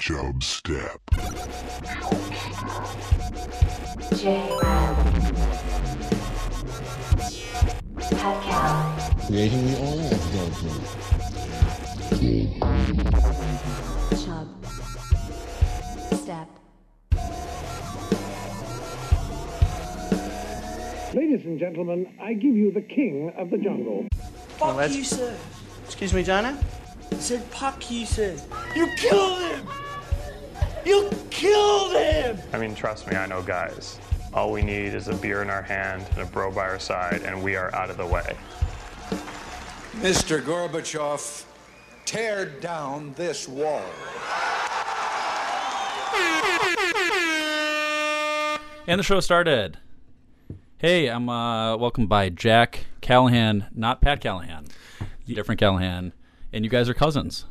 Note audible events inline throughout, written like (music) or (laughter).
Chub Step. Creating the oil of judgment. Chub. Step. Ladies and gentlemen, I give you the king of the jungle. Fuck let's- you, sir. Excuse me, Johnny? I said, fuck you, sir. You killed him! You killed him! I mean, trust me, I know guys. All we need is a beer in our hand and a bro by our side, and we are out of the way. Mr. Gorbachev, tear down this wall. And the show started. Hey, I'm uh, welcome by Jack Callahan, not Pat Callahan, different Callahan, and you guys are cousins.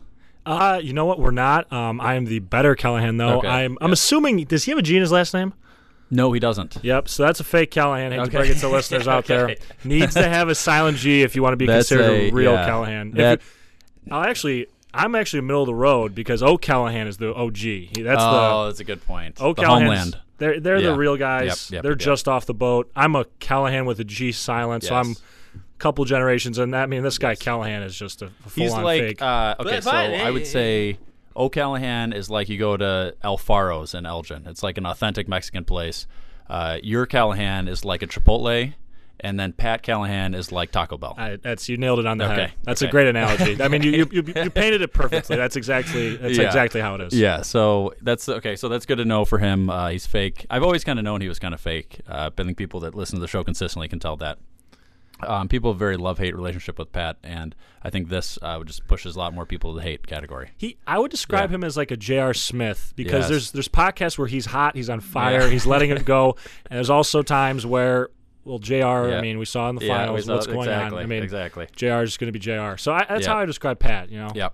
Uh, you know what? We're not. Um, I am the better Callahan, though. Okay, I'm. I'm yeah. assuming. Does he have a G in his last name? No, he doesn't. Yep. So that's a fake Callahan. Hate to Okay. break it to listeners (laughs) out there. Needs to have a silent G if you want to be That's considered a, a- real yeah. Callahan. That- you- I'll actually. I'm actually middle of the road because O'Callahan is the OG. He- That's the oh, the that's a good point. O the They're they're Yeah. the real guys. Yep, yep, they're yep. just off the boat. I'm a Callahan with a G silent, so I'm Yes. Couple generations, and that I mean this guy Callahan is just a, a full He's on like fake. uh, okay, But so fine, I would eh, say O'Callahan is like you go to Alfaro's in Elgin. It's like an authentic Mexican place. Uh, your Callahan is like a Chipotle, and then Pat Callahan is like Taco Bell. I, that's you nailed it on the Okay, head. That's okay. a great analogy. I mean, you, you, you, you (laughs) painted it perfectly. That's exactly that's Yeah. exactly how it is. Yeah, so that's okay. So that's good to know for him. Uh, he's fake. I've always kind of known he was kind of fake. Uh, I think people that listen to the show consistently can tell that. Um, people have a very love hate relationship with Pat, and I think this uh, just pushes a lot more people to the hate category. He, I would describe Yeah. him as like a J.R. Smith because Yes. there's there's podcasts where he's hot, he's on fire, Yeah. he's letting it (laughs) go, and there's also times where well, Jr. Yeah. I mean, we saw in the finals saw- what's going exactly, on. I mean, exactly. Jr. is going to be Jr. So I, that's how I describe Pat. You know, Yeah,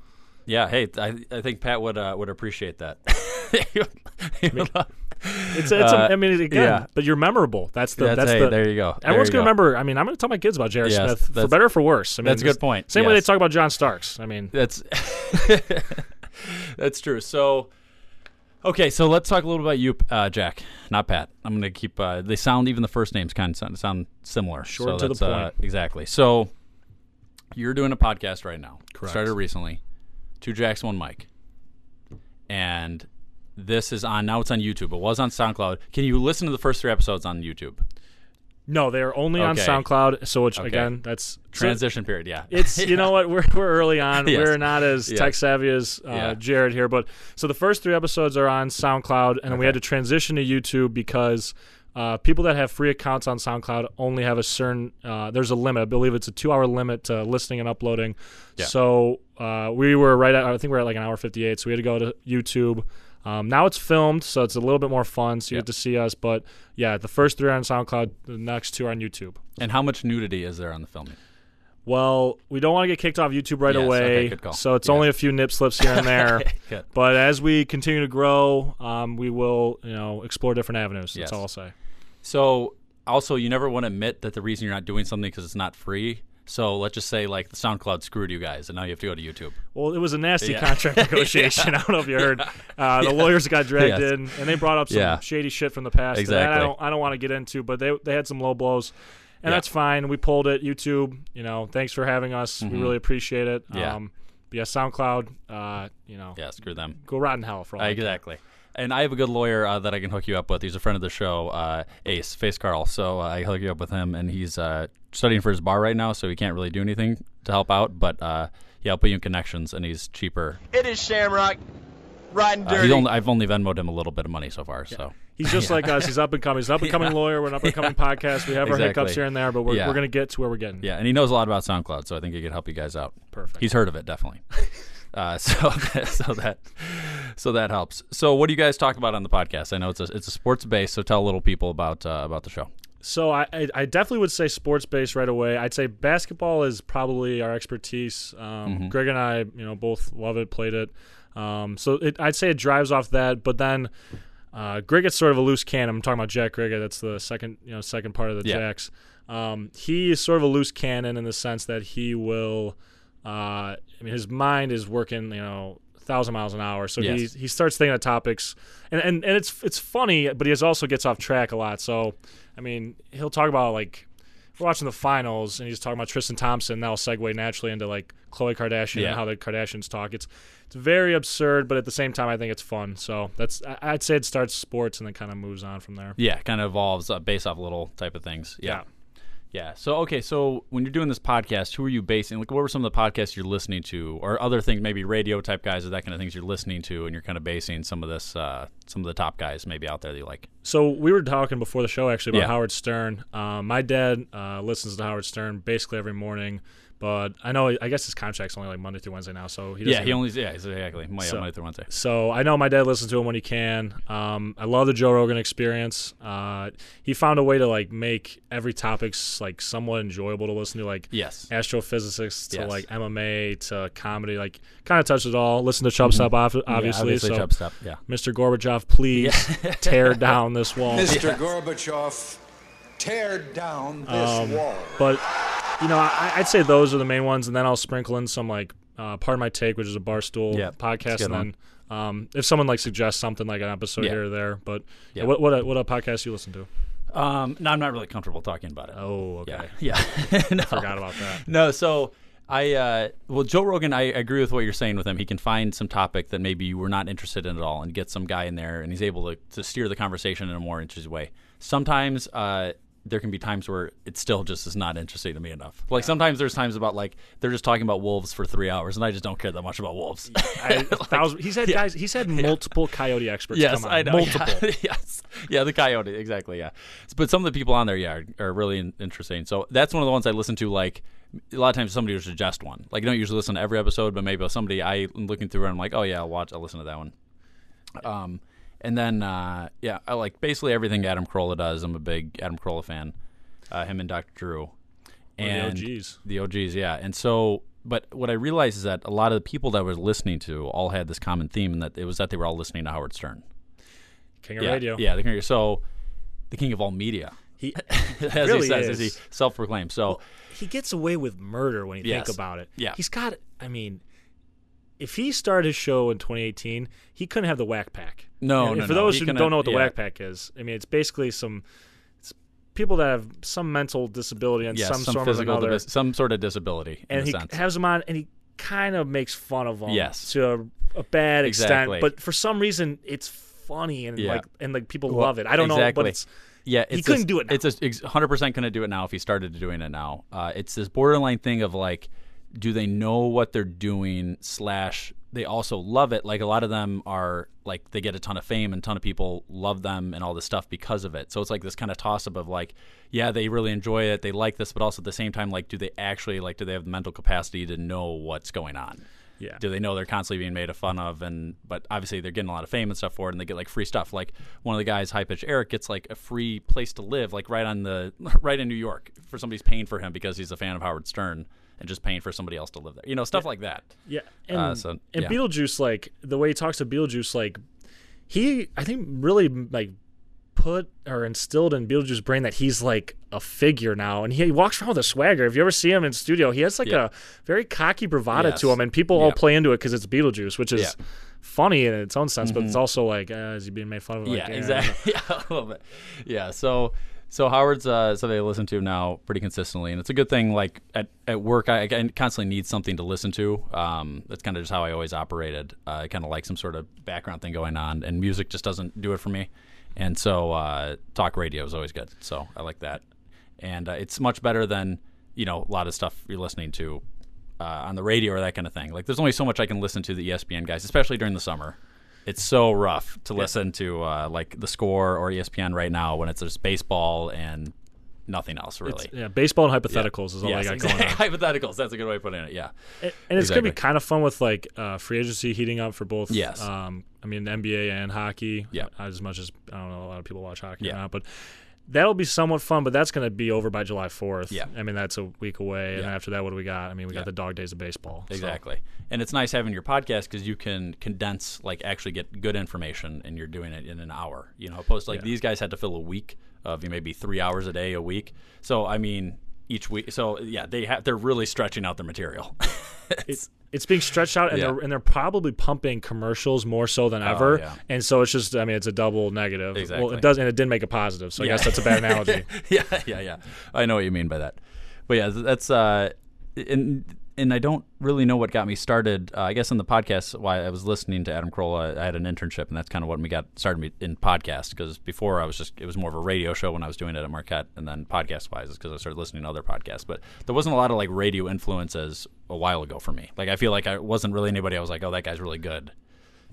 yeah. Hey, I, I think Pat would uh, would appreciate that. He would- he would love- it's it's. Uh, I mean, again, yeah. but you're memorable. That's the That's- that's hey, the. there you go. There Everyone's you gonna go. remember. I mean, I'm going to tell my kids about J.R. Yes, Smith for better or for worse. I mean, that's a good point. Same way they talk about John Starks. I mean, That's (laughs) that's true. So, okay, so let's talk a little bit about you, uh, Jack, not Pat. I'm going to keep. Uh, they sound even the first names kind of sound, sound similar. Short so to the uh, point. exactly. So, you're doing a podcast right now. Correct. Started recently. Two Jacks, one Mike, and this is on now. It's on YouTube. It was on SoundCloud. Can you listen to the first three episodes on YouTube? no, they are only on Okay. SoundCloud. So which Okay. again, that's Transition period. Yeah. It's (laughs) you know what we're we're early on. (laughs) Yes. We're not as Yes. tech savvy as uh, Yeah. Jared here, but so the first three episodes are on SoundCloud, and then we had to transition to YouTube because uh, people that have free accounts on SoundCloud only have a certain. Uh, there's a limit. I believe it's a two-hour limit to listening and uploading. Yeah. So uh, we were right at. I think we're at like an hour fifty-eight. So we had to go to YouTube. Um, now it's filmed, so it's a little bit more fun. So you Yeah. get to see us. But yeah, the first three are on SoundCloud. The next two are on YouTube. And how much nudity is there on the filming? Well, we don't want to get kicked off YouTube right Yes, away, okay, so it's Yeah. only a few nip slips here and (laughs) there. But as we continue to grow, um, we will, you know, explore different avenues. That's Yes. all I'll say. So also, you never want to admit that the reason you're not doing something because it's not free. So let's just say like the SoundCloud screwed you guys, and now you have to go to YouTube. Well, it was a nasty Yeah. contract (laughs) negotiation. I don't know if you heard. (laughs) Uh, the lawyers got dragged Yes. in, and they brought up some Yeah. shady shit from the past. that Exactly. I don't, I don't want to get into, but they they had some low blows, and Yeah. that's fine. We pulled it. YouTube, you know, thanks for having us. We really appreciate it. Mm-hmm. Yeah. Um, yeah, SoundCloud, uh, you know, Yeah, screw them. go rotten hell for all. I care. Exactly. And I have a good lawyer uh, that I can hook you up with. He's a friend of the show, uh, Ace Face Carl. So uh, I hook you up with him, and he's uh, studying for his bar right now, so he can't really do anything to help out. But uh, yeah, I'll put you in connections, and he's cheaper. It is Shamrock. Riding dirty. he's only, I've only Venmoed him a little bit of money so far. So He's just (laughs) like us. He's up and coming. He's an up and coming (laughs) lawyer. We're an up and coming (laughs) podcast. We have our Exactly. hiccups here and there, but we're, Yeah. we're going to get to where we're getting. yeah, and he knows a lot about SoundCloud, so I think he can help you guys out. Perfect. He's heard of it definitely. Uh, (laughs) so that, so that so that helps. So what do you guys talk about on the podcast? I know it's a it's a sports base, so tell little people about uh, about the show. So I, I, definitely would say sports based right away. I'd say basketball is probably our expertise. Um, Mm-hmm. Greg and I, you know, both love it, played it. Um, so it, I'd say it drives off that. But then uh, Griggett's sort of a loose cannon. I'm talking about Jack Griggett. That's the second, you know, second part of the Yeah. Jacks. Um, he is sort of a loose cannon in the sense that he will. Uh, I mean, his mind is working, you know, thousand miles an hour. So Yes. he he starts thinking of topics, and, and and it's it's funny, but he also gets off track a lot. So, I mean, he'll talk about like we're watching the finals, and he's talking about Tristan Thompson. That'll segue naturally into like Khloe Kardashian Yeah. and how the Kardashians talk. It's it's very absurd, but at the same time, I think it's fun. So that's I'd say it starts sports and then kind of moves on from there. Yeah, kind of evolves uh, based off little type of things. Yeah. yeah. So okay, so when you're doing this podcast, who are you basing? Like, what were some of the podcasts you're listening to, or other things, maybe radio type guys or that kind of things you're listening to, and you're kind of basing some of this, uh, some of the top guys maybe out there that you like. So we were talking before the show actually about Yeah. Howard Stern. Um, my dad uh, listens to Howard Stern basically every morning, but I know I guess his contract's only like Monday through Wednesday now, so he doesn't Yeah, he even- only yeah exactly Monday, So- Monday through Wednesday. So I know my dad listens to him when he can. Um, I love the Joe Rogan experience. Uh, he found a way to like make every topic's like somewhat enjoyable to listen to, like Yes. astrophysics to Yes. like MMA to comedy, like kind of touches it all. Listen to Chub Stop, ob- obviously. Mm-hmm. yeah, obviously so, Chub Stop, yeah. Mr. Gorbachev, please tear down this wall. (laughs) Mr. Gorbachev, tear down this Um, wall. But you know, I, I'd say those are the main ones, and then I'll sprinkle in some like uh, Pardon My Take, which is a barstool Yeah, that's a podcast, and then um, if someone like suggests something like an episode Yeah. here or there. But yeah. Yeah. what what a, what a podcast you listen to? Um, no, I'm not really comfortable talking about it. Oh, okay. Yeah, (laughs) yeah. (laughs) no. Forgot about that. No, so I uh, well, Joe Rogan, I agree with what you're saying with him. He can find some topic that maybe you were not interested in at all, and get some guy in there, and he's able to, to steer the conversation in a more interesting way. Sometimes uh, there can be times where it still just is not interesting to me enough. Like sometimes there's times about like they're just talking about wolves for three hours, and I just don't care that much about wolves. I, (laughs) thousand, he's had guys. He's (laughs) had multiple coyote experts. Yes, come on. I know. Multiple. Yeah. (laughs) yes, yeah, the coyote, exactly. Yeah, but some of the people on there, yeah, are, are really in- interesting. So that's one of the ones I listen to. Like a lot of times, somebody will suggest one. Like I don't usually listen to every episode, but maybe somebody I am looking through and I'm like, oh yeah, I'll watch, I'll listen to that one. Um, and then uh, yeah, I like basically everything Adam Carolla does. I'm a big Adam Carolla fan. Uh, him and Dr. Drew, and the OGs. the OGs, yeah. And so, but what I realized is that a lot of the people that I was listening to all had this common theme, and that it was that they were all listening to Howard Stern. King of Yeah, radio. yeah. The king, so the king of all media, He (laughs) as really he says, as is. he self-proclaimed. So he gets away with murder when you Yes. think about it. Yeah. He's got. I mean. If he started his show in 2018, he couldn't have the Whack Pack. No, And no, for no. those He who don't have- know what the yeah. Whack Pack is, I mean, it's basically some it's people that have some mental disability and some, some, sort physical, of another, dis- some sort of disability in and he has them on, and he kind of makes fun of them. Yes. to a, a bad Exactly. extent, but for some reason, it's funny and Yeah. like and like people Well, love it. I don't know, but it's Yeah, He couldn't a- do it now. It's a 100% couldn't do it now if he started doing it now. Uh, it's this borderline thing of like, do they know what they're doing? Slash, they also love it. Like a lot of them are like they get a ton of fame and a ton of people love them and all this stuff because of it. So it's like this kind of toss up of like, yeah, they really enjoy it, they like this, but also at the same time, like, do they actually like, do they have the mental capacity to know what's going on? Yeah. Do they know they're constantly being made fun of? And but obviously they're getting a lot of fame and stuff for it, and they get like free stuff. Like one of the guys, high pitch Erik, gets like a free place to live, like right on the (laughs) right in New York, for somebody's paying for him because he's a fan of Howard Stern and just paying for somebody else to live there. You know, stuff like that. Yeah, and, Uh, so, and yeah. Beetlejuice, like the way he talks to Beetlejuice, like he, I think, really like put or instilled in Beetlejuice's brain that he's like a figure now, and he, he walks around with a swagger. If you ever see him in studio, he has like Yeah. a very cocky bravado Yes. to him, and people all play into it because it's Beetlejuice, which is. Yeah. Mm-hmm. Funny in its own sense, but it's also like, uh, is he being made fun of? Like, yeah, eh, exactly. (laughs) yeah, a little bit. Yeah, so so Howard's uh, something I listen to now pretty consistently, and it's a good thing. Like at, at work, I, I constantly need something to listen to. Um, that's kind of just how I always operated. Uh, I kind of like some sort of background thing going on, and music just doesn't do it for me. And so uh, talk radio is always good. So I like that, and uh, it's much better than you know a lot of stuff you're listening to. Uh, on the radio or that kind of thing. Like, there's only so much I can listen to the ESPN guys, especially during the summer it's so rough to listen to uh, like the score or ESPN right now when it's just baseball and nothing else really. Yeah, baseball and hypotheticals is all Yes, I got going on. (laughs) Hypotheticals. That's a good way of putting it. Yeah. And, and it's gonna be kind of fun with like uh, free agency heating up for both. Yes. Um, I mean NBA and hockey. Yeah. As much as I don't know a lot of people watch hockey Yeah. or not, but that'll be somewhat fun. But that's gonna be over by July fourth. Yeah. I mean that's a week away, and Yeah. after that, what do we got? I mean we Yeah. got the dog days of baseball. so- Exactly. And it's nice having your podcast because you can condense, like, actually get good information, and you're doing it in an hour. You know, opposed to like Yeah. these guys had to fill a week of maybe three hours a day a week. So I mean, each week. So yeah, they have they're really stretching out their material. (laughs) It, it's being stretched out, and Yeah. they're and they're probably pumping commercials more so than ever, yeah. and so it's just I mean it's a double negative. Well, it does, and it didn't make a positive, so I guess that's a bad (laughs) analogy. yeah, yeah, yeah. I know what you mean by that. But yeah, that's uh, and and I don't really know what got me started. Uh, I guess in the podcast, why I was listening to Adam Carolla, I had an internship, and that's kind of what me got started me in podcast. Because before I was just it was more of a radio show when I was doing it at Marquette, and then podcast wise is because I started listening to other podcasts. But there wasn't a lot of like radio influences a while ago for me. Like I feel like I wasn't really anybody. I was like, oh, that guy's really good.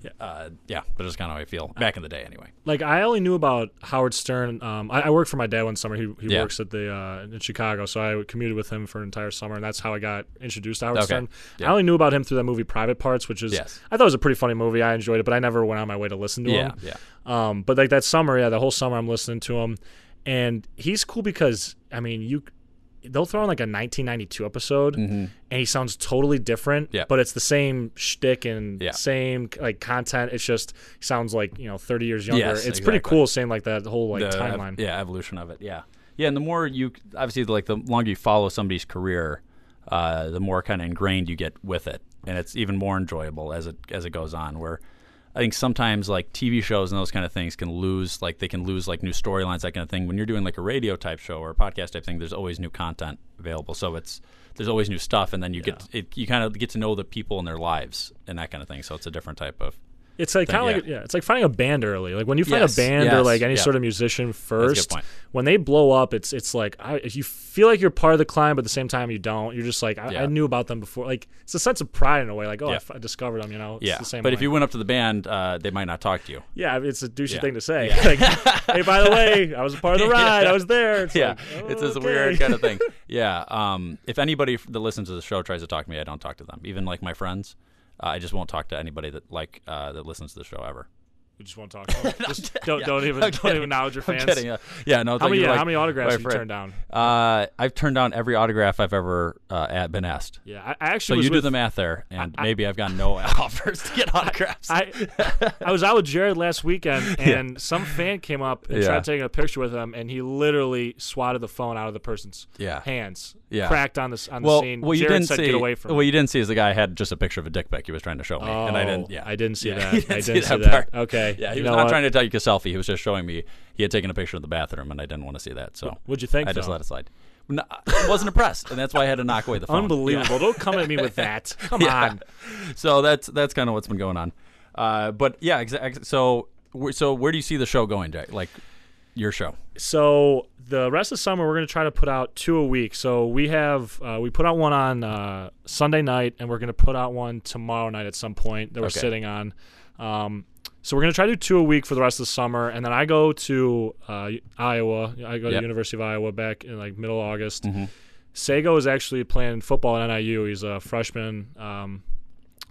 Yeah, uh, yeah, but it's kind of how I feel back in the day, anyway. like I only knew about Howard Stern. Um, I, I worked for my dad one summer. He, he Yeah. works at the uh, in Chicago, so I commuted with him for an entire summer, and that's how I got introduced to Howard Okay. Stern. Yeah. I only knew about him through that movie Private Parts, which is Yes. I thought it was a pretty funny movie. I enjoyed it, but I never went on my way to listen to Yeah, him. yeah. Um, but like that summer, yeah, the whole summer I'm listening to him, and he's cool because I mean you. They'll throw in like a 1992 episode, and he sounds totally different. Mm-hmm. Yeah. But it's the same shtick and Yeah. same like content. It's just sounds like you know 30 years younger. Yes, it's pretty cool seeing like that whole like the ev- timeline. yeah, evolution of it. Yeah, yeah, and the more you obviously like the longer you follow somebody's career, uh, the more kind of ingrained you get with it, and it's even more enjoyable as it as it goes on. Where I think sometimes like TV shows and those kind of things can lose like they can lose like new storylines that kind of thing. When you're doing like a radio type show or a podcast type thing, there's always new content available. So it's there's always new stuff, and then you get it, you kind of get to know the people and their lives and that kind of thing. So it's a different type of It's like kind of like yeah. it's like finding a band early. Like when you find Yes, a band or like any yeah. sort of musician first, when they blow up, it's it's like I, you feel like you're part of the climb, but at the same time you don't. You're just like I, Yeah. I knew about them before. Like it's a sense of pride in a way. Like oh, I f- I, discovered them. You know, it's yeah. the same. but if you went up to the band, uh, they might not talk to you. yeah, it's a douchey thing to say. like, hey, by the way, (laughs) I was a part of the ride. I was there. It's yeah, like, it's this okay. weird kind of thing. (laughs) Yeah. Um, if anybody that listens to the show tries to talk to me, I don't talk to them. Even like my friends, I just won't talk to anybody that like uh, that listens to the show ever. You just want to talk. To them. (laughs) Just don't Yeah. don't even I'm don't kidding. even acknowledge your I'm fans. kidding. Yeah, yeah no. How many yeah, like how many autographs have you turned down? Uh, I've turned down every autograph I've ever uh, at, been asked. Yeah, I, I So actually was you do the math there, and maybe I've gotten no (laughs) offers to get autographs. I I was out with Jared last weekend, (laughs) and some fan came up and Yeah. tried taking a picture with him, and he literally swatted the phone out of the person's Yeah. hands. Yeah. cracked on this on well, the scene. well, you Jared didn't said, see. "Get away from what me." you didn't see is the guy had just a picture of a dick pic he was trying to show me, and I didn't. Oh, Yeah, I didn't see Yeah, that. I didn't see that that. Okay. Yeah, he was know not what? trying to take a selfie. He was just showing me he had taken a picture of the bathroom, and I didn't want to see that. So What'd you think, I just though? let it slide. No, I wasn't impressed, and that's why I had to knock away the phone. Unbelievable! Don't come at me with that. (laughs) Come Yeah. on. So that's that's kind of what's been going on. Uh, but yeah, exactly. So so where do you see the show going, Jay? Like your show? So the rest of the summer, we're going to try to put out two a week. So we have uh, we put out one on uh, Sunday night, and we're going to put out one tomorrow night at some point that we're Okay. sitting on. Um, so we're going to try to do two a week for the rest of the summer, and then I go to uh, Iowa. I go to Yep. the University of Iowa back in like middle August. Mm-hmm. Sago is actually playing football at NIU. He's a freshman. Um,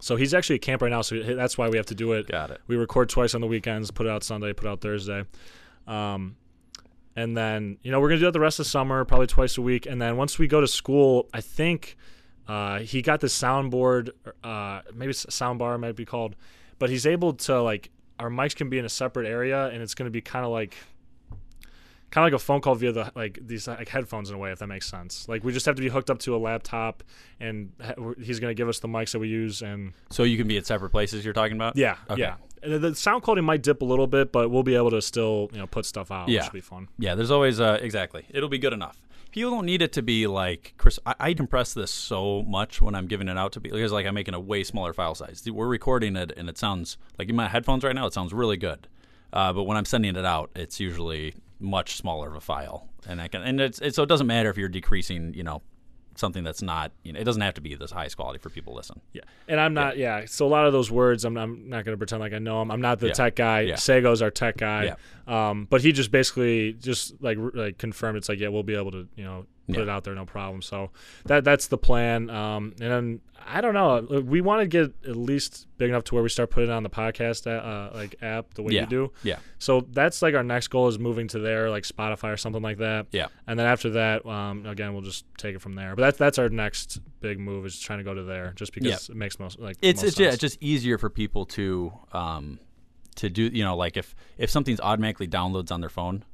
so he's actually at camp right now. So that's why we have to do it. Got it. We record twice on the weekends, put out Sunday, put out Thursday. Um, and then, you know, we're going to do that the rest of the summer, probably twice a week. And then once we go to school, I think uh, he got this soundboard, uh, maybe it's a sound bar, might be called, but he's able to, like, our mics can be in a separate area and it's going to be kind of like, kind of like a phone call via the like these like headphones in a way if that makes sense like we just have to be hooked up to a laptop and he's going to give us the mics that we use and So you can be at separate places. You're talking about? yeah, Okay. yeah. The sound quality might dip a little bit, but we'll be able to still, you know, put stuff out, Yeah. which will be fun. Yeah, there's always uh, exactly. It'll be good enough. People don't need it to be like Chris. I, I compress this so much when I'm giving it out to people because like I'm making a way smaller file size. We're recording it and it sounds like in my headphones right now. It sounds really good, uh, but when I'm sending it out, it's usually much smaller of a file, and I can and it's, it's so it doesn't matter if you're decreasing, you know, something that's not. You know, it doesn't have to be this highest quality for people to listen. Yeah. And I'm not, yeah. So a lot of those words, I'm, I'm not going to pretend like I know them. I'm not the Yeah. tech guy. Yeah. Sago's our tech guy. Um, but he just basically just like like confirmed it's like, yeah, we'll be able to, you know, put Yeah. it out there, no problem. So that that's the plan. Um, and then I don't know. We want to get at least big enough to where we start putting it on the podcast uh, like app the way Yeah. you do. Yeah. So that's like our next goal is moving to there, like Spotify or something like that. Yeah. And then after that, um, again, we'll just take it from there. But that's that's our next big move is trying to go to there, just because Yeah. it makes most like it's most it's yeah, it's just easier for people to um to do you know like if if something's automatically downloads on their phone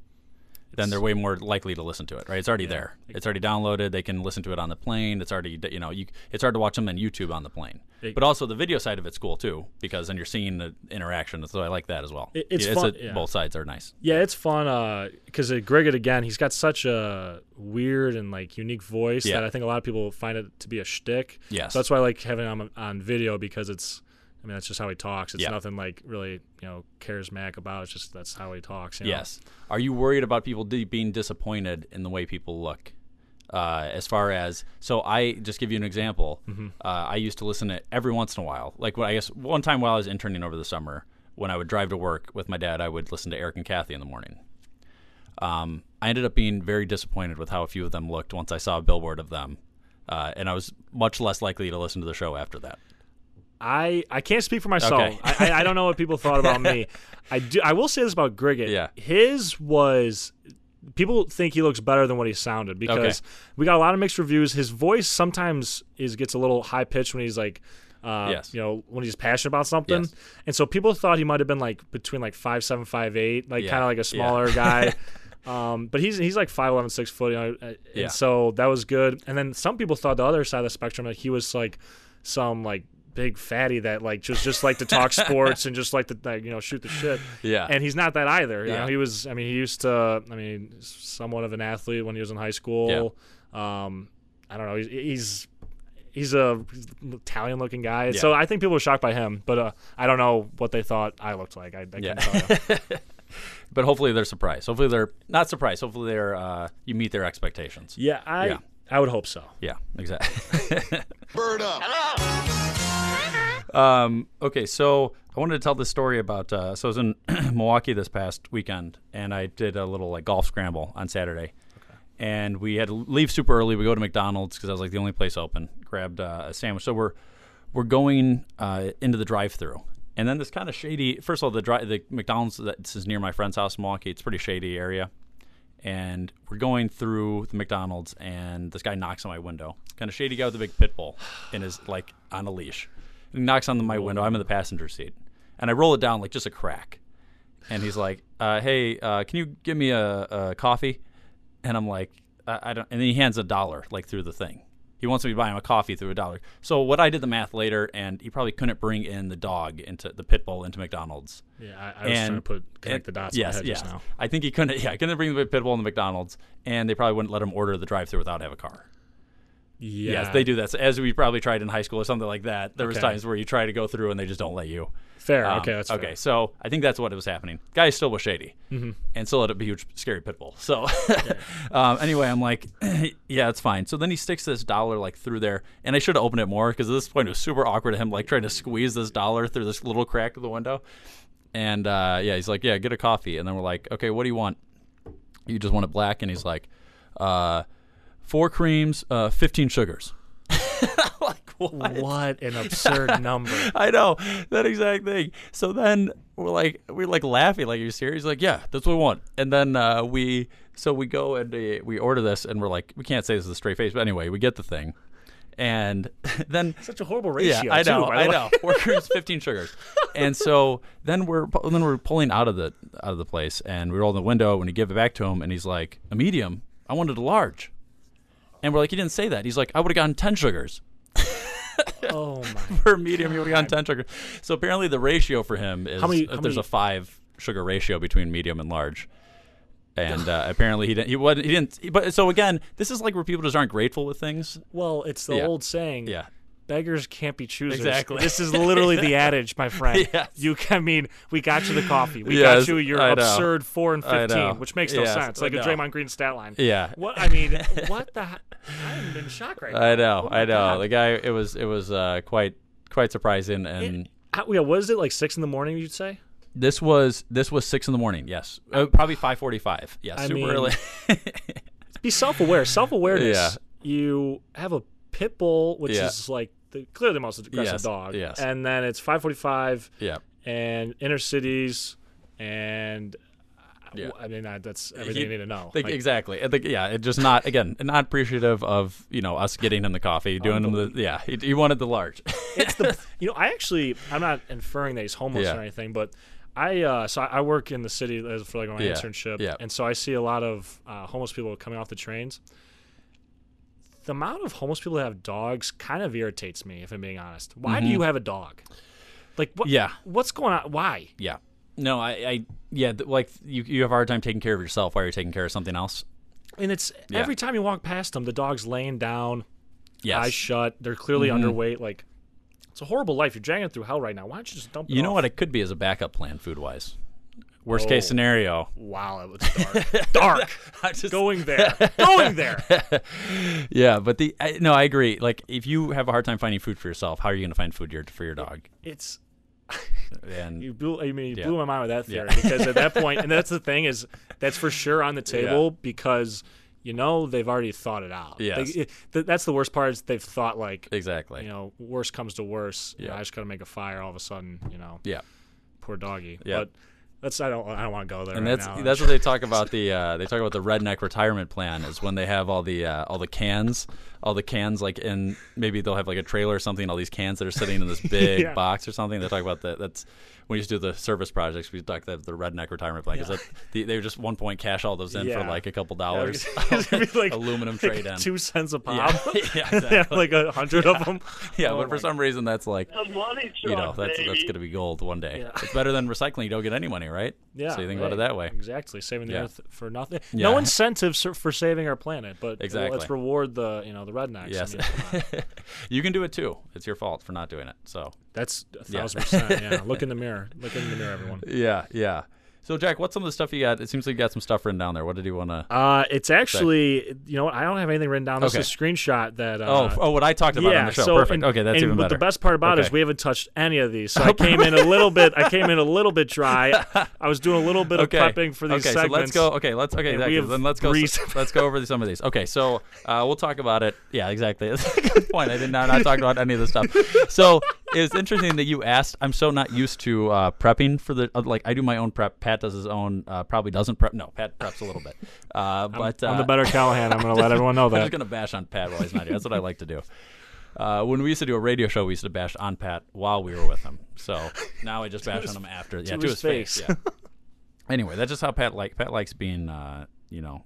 then they're way more likely to listen to it. Right? It's already there. It's already downloaded. They can listen to it on the plane. It's already you know you. It's hard to watch them on YouTube on the plane. It- but also the video side of it's cool too because then you're seeing the interaction. So I like that as well. It- it's Yeah, fun- a- yeah. Both sides are nice. Yeah, it's fun because uh, Grigget again, he's got such a weird and like unique voice Yeah. that I think a lot of people find it to be a shtick. Yes. so that's why I like having him on, on video because it's, I mean, that's just how he talks. It's Yeah. nothing like really you know charismatic about. it. It's just that's how he talks. You know? Yes. Are you worried about people d- being disappointed in the way people look? Uh, as far as so, I just give you an example. Mm-hmm. Uh, I used to listen to every once in a while. Like when I guess one time while I was interning over the summer, when I would drive to work with my dad, I would listen to Eric and Kathy in the morning. Um, I ended up being very disappointed with how a few of them looked once I saw a billboard of them, uh, and I was much less likely to listen to the show after that. I I can't speak for myself. Okay. I, I I don't know what people thought about me. (laughs) I do. I will say this about Grigget. Yeah. his was. People think he looks better than what he sounded because we got a lot of mixed reviews. His voice sometimes is gets a little high pitched when he's like, uh, Yes. you know, when he's passionate about something. Yes. And so people thought he might have been like between like five seven, five eight, like Yeah. kind of like a Yeah. smaller guy. (laughs) Um, but he's he's like 5'11", 6 foot, you know, uh, and Yeah. so that was good. And then some people thought the other side of the spectrum that he was like some like big fatty that like just just like to talk (laughs) sports and just like to like, you know shoot the shit. Yeah. And he's not that either. You Yeah. know, he was. I mean, he used to. I mean, somewhat of an athlete when he was in high school. Yeah. Um, I don't know. He's he's. He's a Italian looking guy, Yeah. so I think people were shocked by him. But uh, I don't know what they thought I looked like. I, I Yeah. tell. (laughs) But hopefully they're surprised. Hopefully they're not surprised. Hopefully they're uh, you meet their expectations. yeah, I Yeah. I would hope so. Yeah, exactly. (laughs) Bird up. Um, okay, so I wanted to tell this story about. Uh, so I was in (clears throat) Milwaukee this past weekend, and I did a little like golf scramble on Saturday. And we had to leave super early. We go to McDonald's because I was like the only place open. Grabbed uh, a sandwich. So we're we're going uh, into the drive-through, and then this kind of shady. First of all, the dri- the McDonald's that is near my friend's house in Milwaukee. It's a pretty shady area, and we're going through the McDonald's, and this guy knocks on my window. Kind of shady guy with a big pit bull and his like on a leash. He knocks on the, my window. I'm in the passenger seat, and I roll it down like just a crack. And he's like, uh, "Hey, uh, can you give me a, a coffee?" And I'm like, I, "I don't." And then he hands a dollar like through the thing. He wants me to buy him a coffee through a dollar. So what I did the math later, and he probably couldn't bring in the dog into the pit bull into McDonald's. Yeah, I, I was trying to put connect and- the dots Yes, in my head yes. just now. I think he couldn't. (laughs) Yeah, couldn't bring the pit bull in the McDonald's, and they probably wouldn't let him order the drive-through without have a car. Yeah, Yes, they do that. So as we probably tried in high school or something like that. There was times where you try to go through and they just don't let you. Fair. Um, okay, that's okay. fair. So I think that's what it was happening. Guy still was shady, Mm-hmm. and still had a huge, scary pit bull. So (laughs) um, anyway, I'm like, (clears throat) yeah, it's fine. So then he sticks this dollar like through there, and I should have opened it more because at this point it was super awkward to him like trying to squeeze this dollar through this little crack of the window. And uh, yeah, he's like, yeah, get a coffee, and then we're like, okay, what do you want? You just want it black, and he's like, uh, four creams, uh, fifteen sugars. (laughs) like what? What an absurd (laughs) number. I know that exact thing. So then we're like, we're like laughing, like, "Are you serious?" Like, "Yeah, that's what we want." And then uh, we, so we go and uh, we order this, and we're like, we can't say this is a straight face, but anyway, we get the thing, and (laughs) then Such a horrible ratio. yeah, I know, too, by the I know. Four creams, fifteen sugars, and so then we're then we're pulling out of the out of the place, and we roll in the window, and we give it back to him, and he's like, "A medium. I wanted a large," and we're like, "He didn't say that." He's like, "I would have gotten ten sugars." (laughs) Oh (laughs) my. for medium, you would have gotten 10 sugar. So apparently the ratio for him is How many- if how there's many- a five sugar ratio between medium and large. And uh, (sighs) apparently he didn't. He wasn't. He didn't. But so again, this is like where people just aren't grateful with things. Well, it's the Yeah. old saying. Yeah. Beggars can't be choosers. Exactly. This is literally the (laughs) adage, my friend. (laughs) Yes. You, I mean, we got you the coffee. We Yes, got you your I absurd four and fifteen, which makes no Yes, sense. Like a. Draymond Green stat line. Yeah. What I mean, (laughs) what the? h- I'm in shock right now. I know. Oh I know. God. The guy. It was. It was uh, quite quite surprising. And How, yeah, what is it like six in the morning? You'd say. this was this was six in the morning. Yes, uh, probably five forty five. Yes, I super mean, early. Be self-aware. Self-awareness. Yeah. You have a pit bull, which Yeah. is like the, clearly the most aggressive Yes, dog. yes. And then it's 5:45. yeah. and inner cities and Yeah. I mean that, that's everything you need to know. Think- Like, exactly. Think, yeah, it just not again not appreciative of you know us getting him the coffee, doing him the yeah. He, he wanted the large. it's the (laughs) you know I actually I'm not inferring that he's homeless Yeah. or anything, but I uh, so I I work in the city for like my Yeah, internship, yeah. and so I see a lot of uh, homeless people coming off the trains. The amount of homeless people that have dogs kind of irritates me, if I'm being honest. Why do you have a dog? Like what? Mm-hmm. Yeah. What's going on? Why? Yeah. No, I, I yeah, like you, you have a hard time taking care of yourself while you're taking care of something else. And it's Yeah. every time you walk past them, the dog's laying down, Yes. Mm-hmm. eyes shut. They're clearly underweight. Like it's a horrible life. You're dragging through hell right now. Why don't you just dump? it You know off? what it could be as a backup plan, food wise. Worst case Oh. scenario. Wow, it was dark. (laughs) dark. (laughs) Just- Going there. Going there. (laughs) Yeah, but the I, no, I agree. Like, if you have a hard time finding food for yourself, how are you going to find food your, for your dog? It's And You blew. I mean, you Yeah. blew my mind with that theory Yeah. because at that point, and that's the thing is, that's for sure on the table because you know they've already thought it out. It- th- that's the worst part is they've thought like, exactly. you know, worst comes to worst. you know, Yeah. I just gotta make a fire. All of a sudden, you know, yeah. poor doggy. Yeah. But that's I don't I don't want to go there. and right that's now. that's what they talk about the uh, they talk about the redneck retirement plan is when they have all the uh, all the cans all the cans like in maybe they'll have like a trailer or something all these cans that are sitting in this (laughs) big Yeah. box or something they talk about that that's when we used to do the service projects we talk about the redneck retirement plan because the, they would just one point cash all those in Yeah. for like a couple Yeah, dollars (laughs) (laughs) like- aluminum like trade in two cents a pop. yeah, yeah They exactly like a hundred of them. yeah Oh but for my- some reason that's like money you know that's that's gonna be gold one day Yeah. it's better than recycling you don't get any money right Yeah, so you think about it that way Exactly, saving the Yeah. earth for nothing. Yeah. No incentives for saving our planet, but Exactly. let's reward the you know the rednecks. Yes, I mean, (laughs) you can do it too. It's your fault for not doing it. So that's a Yeah. thousand percent. Yeah, (laughs) look in the mirror. Look in the mirror, everyone. yeah, yeah. So Jack, what's some of the stuff you got? It seems like you got some stuff written down there. What did you want to? Uh, it's actually you know what I don't have anything written down. This Okay. is a screenshot that. Uh, oh, oh, what I talked about yeah, on the show. so Perfect. and- okay, that's and, even but better. the best part about it is we haven't touched any of these. So I (laughs) came in a little bit. I came in a little bit dry. (laughs) I was doing a little bit okay. of prepping for these okay, segments. so let's go. Okay, let's okay. and Zach, we have then let's go. breezed- let's go over some of these. Okay, so uh, we'll talk about it. Yeah, exactly. (laughs) That's a good point. I did not not talk about any of this stuff. So it's interesting that you asked. I'm so not used to uh, prepping for the uh, like. I do my own prep. Pat does his own. Uh, probably doesn't prep. No, Pat preps a little bit. (laughs) Uh, but I'm uh, the better Callahan. I'm going to let everyone know (laughs) I'm just that. gonna bash on Pat while he's not here. That's what I like to do. Uh, when we used to do a radio show, we used to bash on Pat while we were with him. So now I just (laughs) bash on him after. Yeah, to, his his face. face. yeah. anyway, that's just how Pat like. Pat likes being, uh, you know,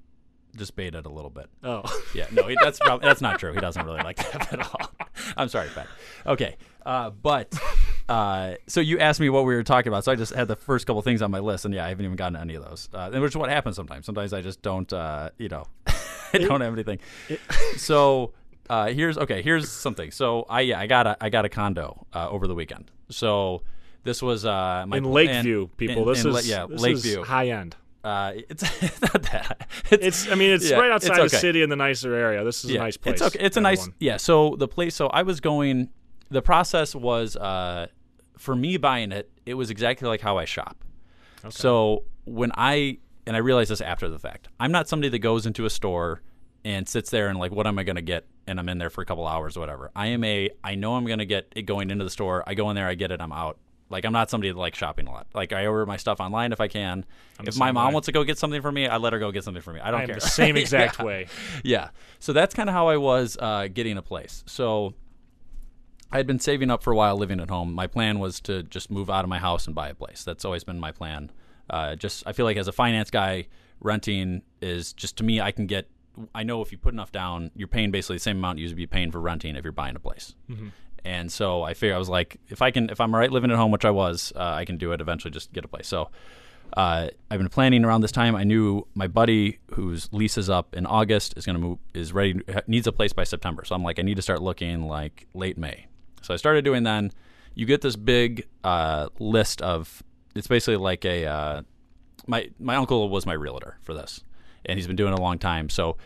just baited a little bit. Oh, Yeah, no, he, that's prob- that's not true. He doesn't really like that at all. I'm sorry, Pat. Okay, uh, but uh, so you asked me what we were talking about, so I just had the first couple things on my list, and yeah, I haven't even gotten any of those. Uh, which is what happens sometimes. Sometimes I just don't, uh, you know, (laughs) I don't have anything. so uh, here's okay. Here's something. So I yeah, I got a I got a condo uh, over the weekend. So this was uh, my in Lakeview, and- people. in- this in is yeah, this Lakeview. is high end. uh, it's, it's (laughs) not that. It's I mean it's yeah, right it's outside the city in the nicer area. This is a nice place. It's okay. It's a nice everyone. yeah. So the place. So I was going. The process was uh, for me buying it. It was exactly like how I shop. So when I and I realized this after the fact, I'm not somebody that goes into a store and sits there and like, what am I going to get? And I'm in there for a couple hours or whatever. I am a. I know I'm going to get it going into the store. I go in there, I get it, I'm out. Like I'm not somebody that likes shopping a lot. Like I order my stuff online if I can. if my mom way. wants to go get something for me, I let her go get something for me. I don't I care. the same (laughs) exact Yeah way. yeah. So that's kind of how I was uh, getting a place. So I had been saving up for a while living at home. My plan was to just move out of my house and buy a place. That's always been my plan. Uh, just I feel like as a finance guy, renting is just to me I can get. I know if you put enough down, you're paying basically the same amount you would be paying for renting if you're buying a place. And so I figured I was like, if I can, if I'm all right living at home, which I was, uh, I can do it eventually. Just get a place. So uh, I've been planning around this time. I knew my buddy whose lease is up in August is going to move, is ready, needs a place by September. So I'm like, I need to start looking like late May. So I started doing then. You get this big uh, list of. It's basically like a. Uh, my my uncle was my realtor for this, and he's been doing it a long time. So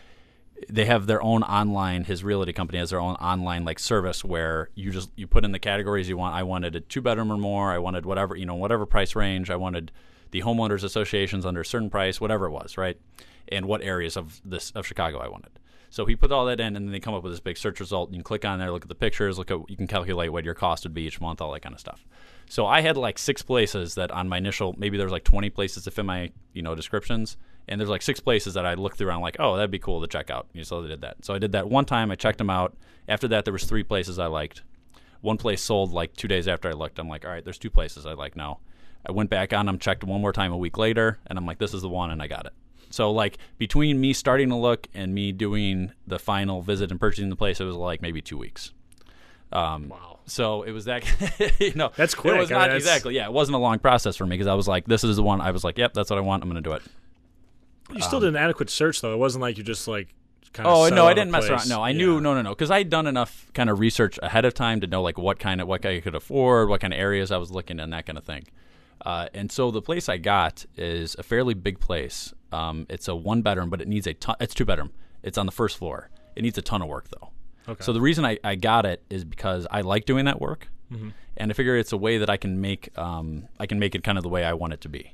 they have their own online his realty company has their own online like service where you just you put in the categories you want i wanted a two bedroom or more i wanted whatever you know whatever price range i wanted the homeowners associations under a certain price whatever it was right and what areas of this of chicago i wanted so he put all that in and then they come up with this big search result you can click on there look at the pictures look at you can calculate what your cost would be each month all that kind of stuff so i had like six places that on my initial maybe there's like 20 places to fit my you know descriptions and there's like six places that I looked through and I'm like, oh, that'd be cool to check out. You so I did that. So I did that one time. I checked them out. After that, there was three places I liked. One place sold like two days after I looked. I'm like, all right, there's two places I like now. I went back on them, checked one more time a week later, and I'm like, this is the one, and I got it. So like between me starting to look and me doing the final visit and purchasing the place, it was like maybe two weeks. Um, Wow. So it was that, (laughs) you know, That's quick. It was I mean, not that's- exactly, yeah. It wasn't a long process for me because I was like, this is the one. I was like, yep, that's what I want. I'm going to do it. You still did an adequate search though. It wasn't like you just like kind of. Oh no, I didn't mess around. No, I knew no, no, no, because I'd done enough kind of research ahead of time to know like what kind of what I could afford, what kind of areas I was looking and that kind of thing. Uh, and so the place I got is a fairly big place. Um, it's a one bedroom, but it needs a ton. It's two bedroom. It's on the first floor. It needs a ton of work though. Okay. So the reason I, I got it is because I like doing that work, Mm-hmm. and I figure it's a way that I can make um, I can make it kind of the way I want it to be.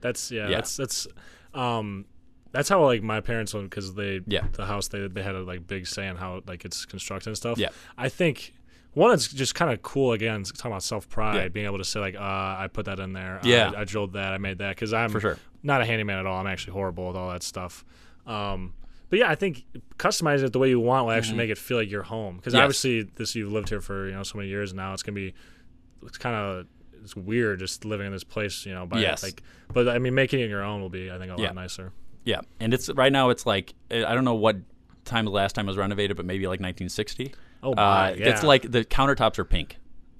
That's yeah, Yeah. That's that's um, that's how like my parents went because they Yeah. the house they they had a like big say in how like it's constructed and stuff. Yeah. I think one it's just kind of cool again talking about self pride, Yeah. being able to say like uh, I put that in there. Yeah. I, I drilled that. I made that because I'm For sure. Not a handyman at all. I'm actually horrible with all that stuff. Um, but yeah, I think customizing it the way you want will actually make it feel like your home. Because Mm-hmm. Yes. obviously, this you've lived here for you know so many years now. It's gonna be it's kind of it's weird just living in this place, you know. By Yes. like, but I mean, making it your own will be, I think, a Yeah. lot nicer. Yeah, and it's right now. It's like I don't know what time the last time it was renovated, but maybe like 1960. Oh, uh, my, It's like the countertops are pink.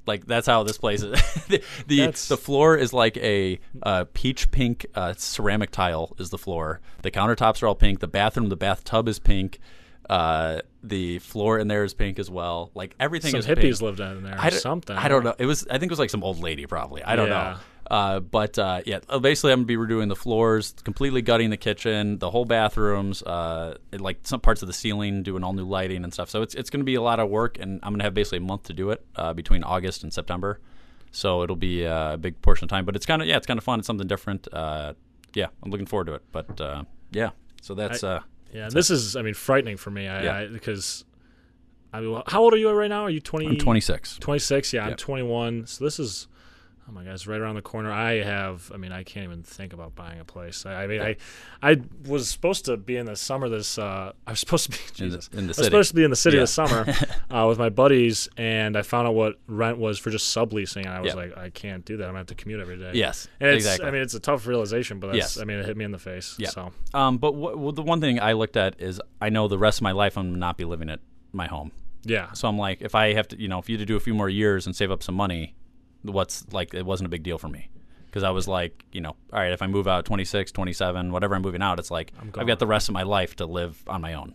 Like that's how this place is. (laughs) the the, the floor is like a uh, peach pink uh, ceramic tile is the floor. The countertops are all pink. The bathroom, the bathtub is pink. Uh, the floor in there is pink as well. Like everything Some is hippies pink. lived in there, or I don't- something. I don't know. It was. I think it was like some old lady, probably. I don't Yeah. know. Uh, but uh, yeah, uh, basically, I'm gonna be redoing the floors, completely gutting the kitchen, the whole bathrooms, uh, like some parts of the ceiling, doing all new lighting and stuff. So it's it's gonna be a lot of work, and I'm gonna have basically a month to do it uh, between August and September. So it'll be a big portion of time, but it's kind of yeah, it's kind of fun. It's something different. Uh, yeah, I'm looking forward to it. But uh, yeah, so that's uh, Yeah, this is, I mean, frightening for me. I, Yeah. I because, I mean, how old are you right now? Are you 20? I'm 26. 26 yeah i'm 21 so this is oh my god it's right around the corner i have i mean i can't even think about buying a place i, I mean i i was supposed to be in the summer this uh i was supposed to be (laughs) In the- Jesus. in the I was city. supposed to be in the city Yeah. this summer (laughs) uh, with my buddies and i found out what rent was for just subleasing and i was Yeah. like i can't do that i'm gonna have to commute every day Yes, and it's exactly. i mean it's a tough realization but that's, Yes. i mean it hit me in the face Yeah. so Um, but well, the one thing I looked at is I know the rest of my life I'm not be living at my home. yeah So I'm like, if I have to, you know, if you had to do a few more years and save up some money, what's like, it wasn't a big deal for me. Because I was like, you know, all right, if I move out 26, 27, whatever I'm moving out, it's like I've got the rest of my life to live on my own.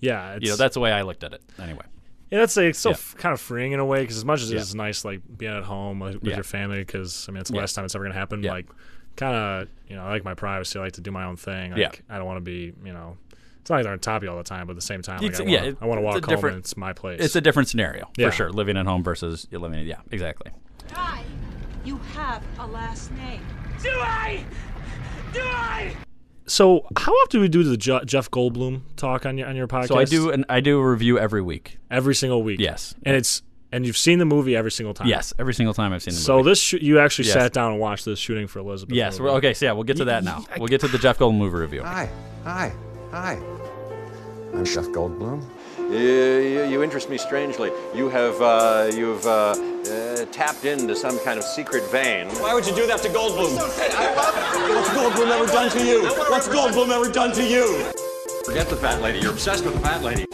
yeah it's, You know, that's the way I looked at it. Anyway. Yeah, that's like, it's so Yeah. f- kind of freeing in a way because as much as Yeah. it's nice, like being at home with, with Yeah. your family, because I mean it's the last time it's ever gonna happen. Like, kind of, you know, I like my privacy. I like to do my own thing. Like, Yeah. I don't want to be, you know, it's not like they're on top of you all the time, but at the same time, like, I yeah, wanna, it- I want to walk home and it's my place. It's a different scenario Yeah. for sure. Living at home versus you living, yeah, exactly. Guy, you have a last name. Do I? Do I? So, how often do we do the Je- Jeff Goldblum talk on your on your podcast? So I do, and I do a review every week. every single week. Yes. and it's and you've seen the movie every single time. Yes, every single time I've seen the So movie. this sh- you actually Yes. sat down and watched this shooting for Elizabeth. Yes. movie. Well, okay. So yeah, we'll get to that now. We'll get to the Jeff Goldblum movie review. Hi, hi, hi. I'm Jeff Goldblum. You, you, you interest me strangely. You have uh, you've uh, uh, tapped into some kind of secret vein. Why would you do that to Goldblum? What's Goldblum ever done to you? What's Goldblum ever done to you? Forget the fat lady. You're obsessed with the fat lady.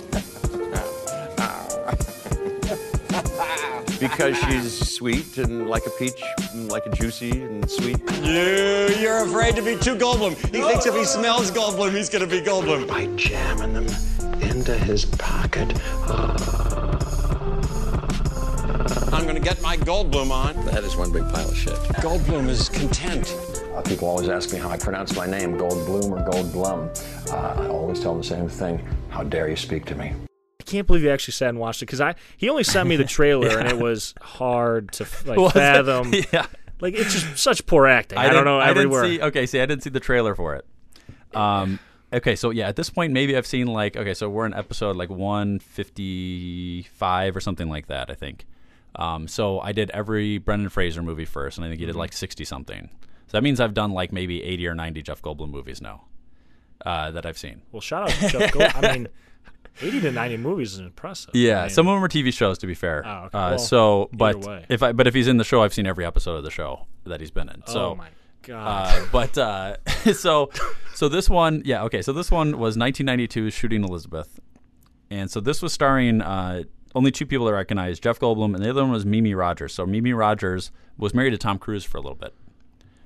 Because she's sweet and like a peach, and like a juicy and sweet. You, you're afraid to be too Goldblum. He thinks if he smells Goldblum, he's gonna be Goldblum. By jamming them into his pocket. I'm gonna get my Goldblum on. That is one big pile of shit. Goldblum is content. Uh, people always ask me how I pronounce my name, Goldblum or Goldblum. Uh, I always tell them the same thing. How dare you speak to me? I can't believe you actually sat and watched it because I he only sent me the (laughs) trailer and it was hard to like (laughs) fathom. (laughs) yeah. Like it's just such poor acting. I, don't didn't- know I didn't everywhere. see. Okay, see, I didn't see the trailer for it. Um. Okay, so yeah, at this point, maybe I've seen like okay, so we're in episode like one fifty five or something like that, I think. Um. So I did every Brendan Fraser movie first, and I think he did like sixty something. So that means I've done like maybe eighty or ninety Jeff Goldblum movies now. Uh, that I've seen. Well, shout out to Jeff Gold. I mean, 80 to 90 movies is impressive. Yeah, I mean, some of them are TV shows. To be fair, Oh, okay. uh, Well, so but if I but if he's in the show, I've seen every episode of the show that he's been in. So, oh my god. uh, but uh, (laughs) so so this one, yeah, okay. So this one was 1992, Shooting Elizabeth, and so this was starring uh, only two people that recognize Jeff Goldblum, and the other one was Mimi Rogers. So Mimi Rogers was married to Tom Cruise for a little bit.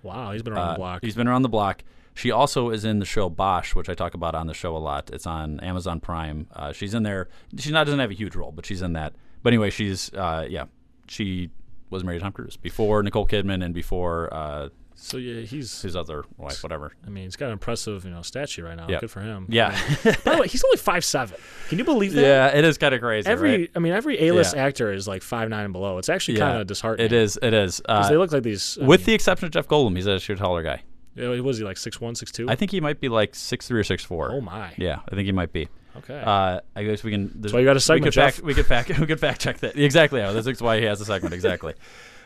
wow, he's been around Uh, the block. He's been around the block. She also is in the show Bosch, which I talk about on the show a lot. It's on Amazon Prime. Uh, she's in there. She not doesn't have a huge role, but she's in that. But anyway, she's uh, yeah, she was married to Tom Cruise before Nicole Kidman and before uh, So yeah, he's. his other wife, whatever. I mean, he's got an impressive, you know, statue right now. Yeah. Good for him. Yeah. I mean, by the way, he's only five seven. Can you believe that? Yeah, it is kind of crazy. Every, right? I mean, every A-list Yeah. actor is like five nine and below. It's actually Yeah, kind of disheartening. It is. It is. Uh, they look like these. I with mean, the exception of Jeff Goldblum, he's a sheer taller guy. Was he like six one, six two? I think he might be like six three or six four. Oh my. Yeah, I think he might be. Okay. Uh, I guess we can. That's why you got a segment, We could Jeff. fact. We could fact. (laughs) We could fact check that. Exactly. Yeah, that's why he has a segment. Exactly. (laughs)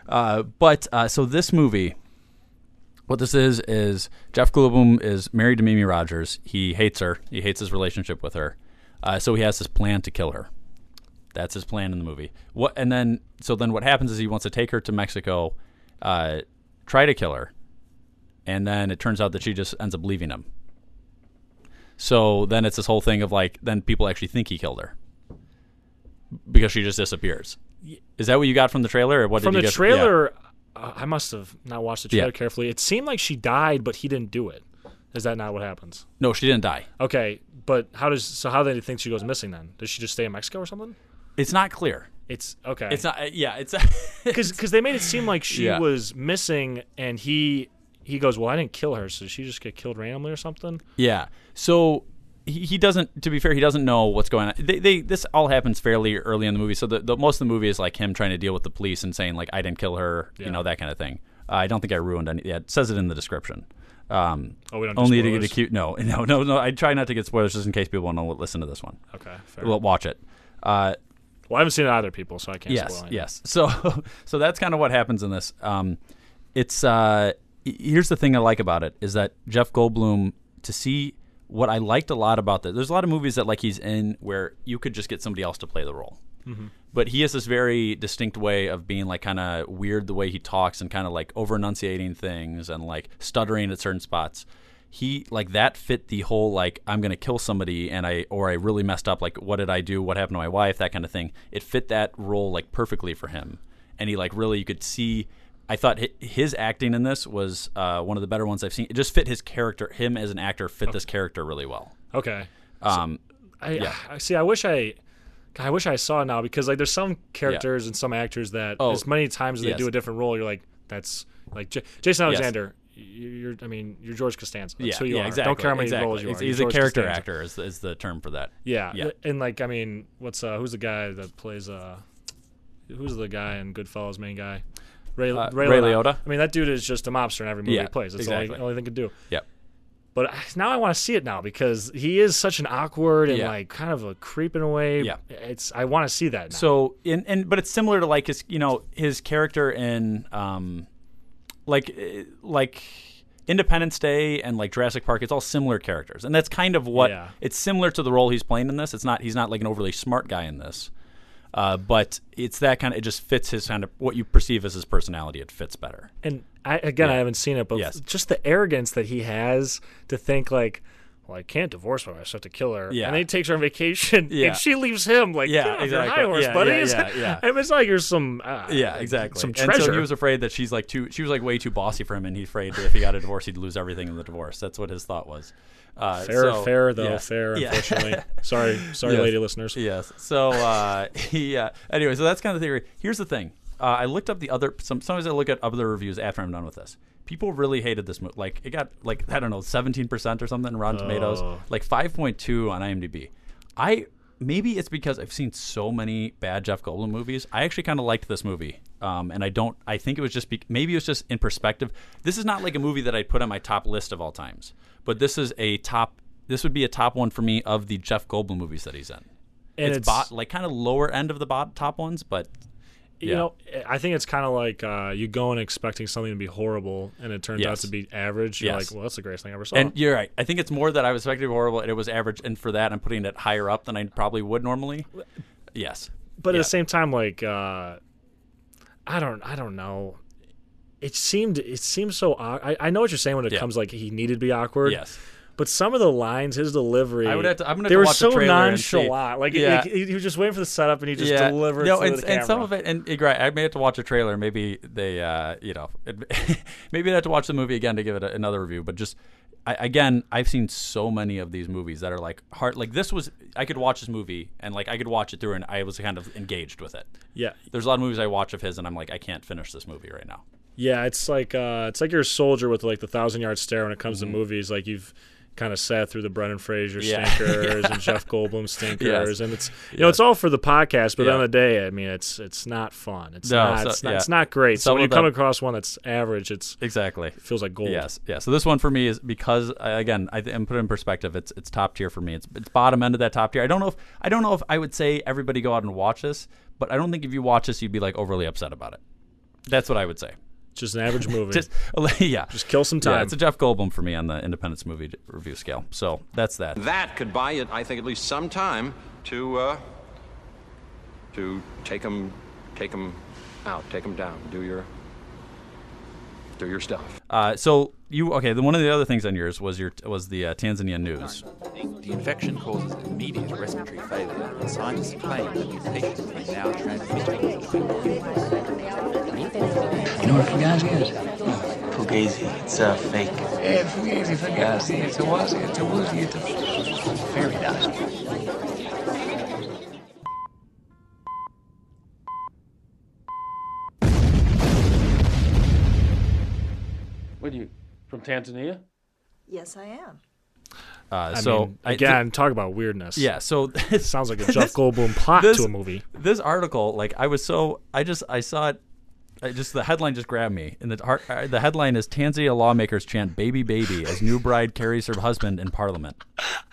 Uh, but uh, so this movie, what this is is Jeff Goldblum is married to Mimi Rogers. He hates her. He hates his relationship with her. Uh, so he has this plan to kill her. That's his plan in the movie. What and then so then what happens is he wants to take her to Mexico, uh, try to kill her, and then it turns out that she just ends up leaving him. So then it's this whole thing of like then people actually think he killed her because she just disappears. Is that what you got from the trailer, or what From did the get? trailer, uh, I must have not watched the trailer Yeah. carefully. It seemed like she died, but he didn't do it. Is that not what happens? No, she didn't die. Okay, but how does so how do they think she goes missing then? Does she just stay in Mexico or something? It's not clear. It's okay. It's not. uh, Yeah, it's (laughs) because they made it seem like she Yeah. was missing, and he he goes, "Well, I didn't kill her, so did she just get killed randomly or something." Yeah. So he, he doesn't. To be fair, he doesn't know what's going on. They, they this all happens fairly early in the movie. So the, the most of the movie is like him trying to deal with the police and saying like I didn't kill her, Yeah. you know that kind of thing. Uh, I don't think I ruined any. Yeah, it says it in the description. Um, Oh, we don't do only to get a cute. No, (laughs) no, no, no. I try not to get spoilers just in case people want to listen to this one. Okay, fair. Well, watch it. Uh, Well, I haven't seen it either, people, so I can't. yes, yes. So, (laughs) so that's kind of what happens in this. Um, it's uh, here's the thing I like about it is that Jeff Goldblum to see what I liked a lot about that. There's a lot of movies that like he's in where you could just get somebody else to play the role. Mhm. But he has this very distinct way of being like kind of weird the way he talks and kind of like over enunciating things and like stuttering at certain spots. He like that fit the whole like I'm gonna kill somebody and I or I really messed up like what did I do what happened to my wife that kind of thing. It fit that role like perfectly for him, and he like really you could see. I thought his acting in this was uh, one of the better ones I've seen. It just fit his character. Him as an actor fit this character really well. Okay. Um, I, yeah. I see. I wish I, I wish I saw it now because like there's some characters and some actors that Oh, as many times as they yes. do a different role, you're like, that's like J- Jason Alexander. you- You're, I mean, you're George Costanza. That's yeah, who you yeah, are. exactly. Don't care how many exactly. roles you are. he's a character Costanza. actor is, is the term for that. Yeah. yeah. And like, I mean, what's uh, who's the guy that plays uh, who's the guy in Goodfellas, main guy? Ray, Uh, Ray, Ray Liotta. I mean, that dude is just a mobster in every movie Yeah, he plays. That's exactly. the only, only thing he can do. Yep. But now I want to see it now because he is such an awkward and Yeah. like kind of a creep in a way. Yeah. It's I want to see that now. So in and but it's similar to like his you know his character in um like eh, like Independence Day and like Jurassic Park. It's all similar characters, and that's kind of what Yeah. it's similar to the role he's playing in this. It's not he's not like an overly smart guy in this. Uh, but it's that kind of it just fits his kind of what you perceive as his personality. It fits better. And I, again, I haven't seen it, but Yes. just the arrogance that he has to think like, well, I can't divorce her. I have to kill her. Yeah. And then he takes her on vacation, Yeah. and she leaves him. Like, Yeah, get off your exactly. high horse, Yeah, buddy. yeah, It's- yeah, yeah. I mean, it's like you're some. Uh, Yeah, exactly. Some And treasure. so he was afraid that she's like too. She was like way too bossy for him, and he's afraid that if he got a divorce, he'd lose everything in the divorce. That's what his thought was. Uh, fair, so- fair though, yeah. fair. Unfortunately, (laughs) sorry, sorry, Yes. lady listeners. Yes. So uh, (laughs) he. Uh, anyway, so that's kind of the theory. Here's the thing. Uh, I looked up the other. Some sometimes I look at other reviews after I'm done with this. People really hated this movie. Like it got like I don't know, 17 percent or something in Rotten Tomatoes, Oh. like 5.2 on IMDb. I maybe it's because I've seen so many bad Jeff Goldblum movies. I actually kind of liked this movie, um, and I don't. I think it was just be, maybe it was just in perspective. This is not like a movie that I'd put on my top list of all times, but this is a top. This would be a top one for me of the Jeff Goldblum movies that he's in. And it's, it's- bot, like kind of lower end of the bot, top ones, but You Yeah. know, I think it's kind of like uh, you go in expecting something to be horrible, and it turns out to be average. You're Yes. like, well, that's the greatest thing I ever saw. And you're right. I think it's more that I was expecting horrible, and it was average. And for that, I'm putting it higher up than I probably would normally. Yes, but at the same time, like, uh, I don't, I don't know. It seemed, it seems so. au- I, I know what you're saying when it Yeah. comes like he needed to be awkward. Yes. But some of the lines, his delivery, I would have to- I'm gonna they to were watch the so trailer nonchalant. Like, Yeah. like, he, he was just waiting for the setup, and he just delivered no, and, the camera. and some of it, and right. I may have to watch a trailer. Maybe they, uh, you know, (laughs) maybe I have to watch the movie again to give it a, another review. But just I, again, I've seen so many of these movies that are like hard. Like this was, I could watch this movie and like I could watch it through, and I was kind of engaged with it. Yeah. There's a lot of movies I watch of his, and I'm like, I can't finish this movie right now. Yeah, it's like uh, it's like you're a soldier with like the thousand yard stare when it comes Mhm. to movies. Like you've kind of sat through the Brendan Fraser (laughs) Yeah. stinkers and Jeff Goldblum stinkers, Yes. and it's you know Yes. it's all for the podcast. But Yeah. end of the day, I mean, it's it's not fun. It's No, not. so- it's, not yeah. it's not great. so when you come across one that's average, it's Exactly. it feels like gold. Yes, yeah. So this one for me is because again, I am put it in perspective. It's it's top tier for me. It's it's bottom end of that top tier. I don't know if I don't know if I would say everybody go out and watch this, but I don't think if you watch this, you'd be like overly upset about it. That's what I would say. Just an average movie. (laughs) Just (laughs) yeah, Just kill some Yeah, time. it's a Jeff Goldblum for me on the Independence Movie Review scale. So that's that. That could buy you, I think, at least some time to uh, to take them, take them out, take them down, do your do your stuff. Uh, so you okay? The, one of the other things on yours was your was the uh, Tanzania news. The infection causes immediate respiratory failure, and scientists claim that the patient is now transmitting. You know what Fugazi is? Fugazi. It's a fake. Yeah, Fugazi, Fugazi. It's a wazi, it's a woozy, it's a fairy dust. What are you from Tanzania? Yes, I am. Uh, so mean, I- again, talk about weirdness. Yeah, so (laughs) (laughs) it sounds like a Jeff Goldblum plot this- to a movie. This article, like I was so, I just I saw it. I just the headline just grabbed me, and the art, uh, the headline is Tanzania lawmakers chant "baby baby" as new bride carries her husband in parliament.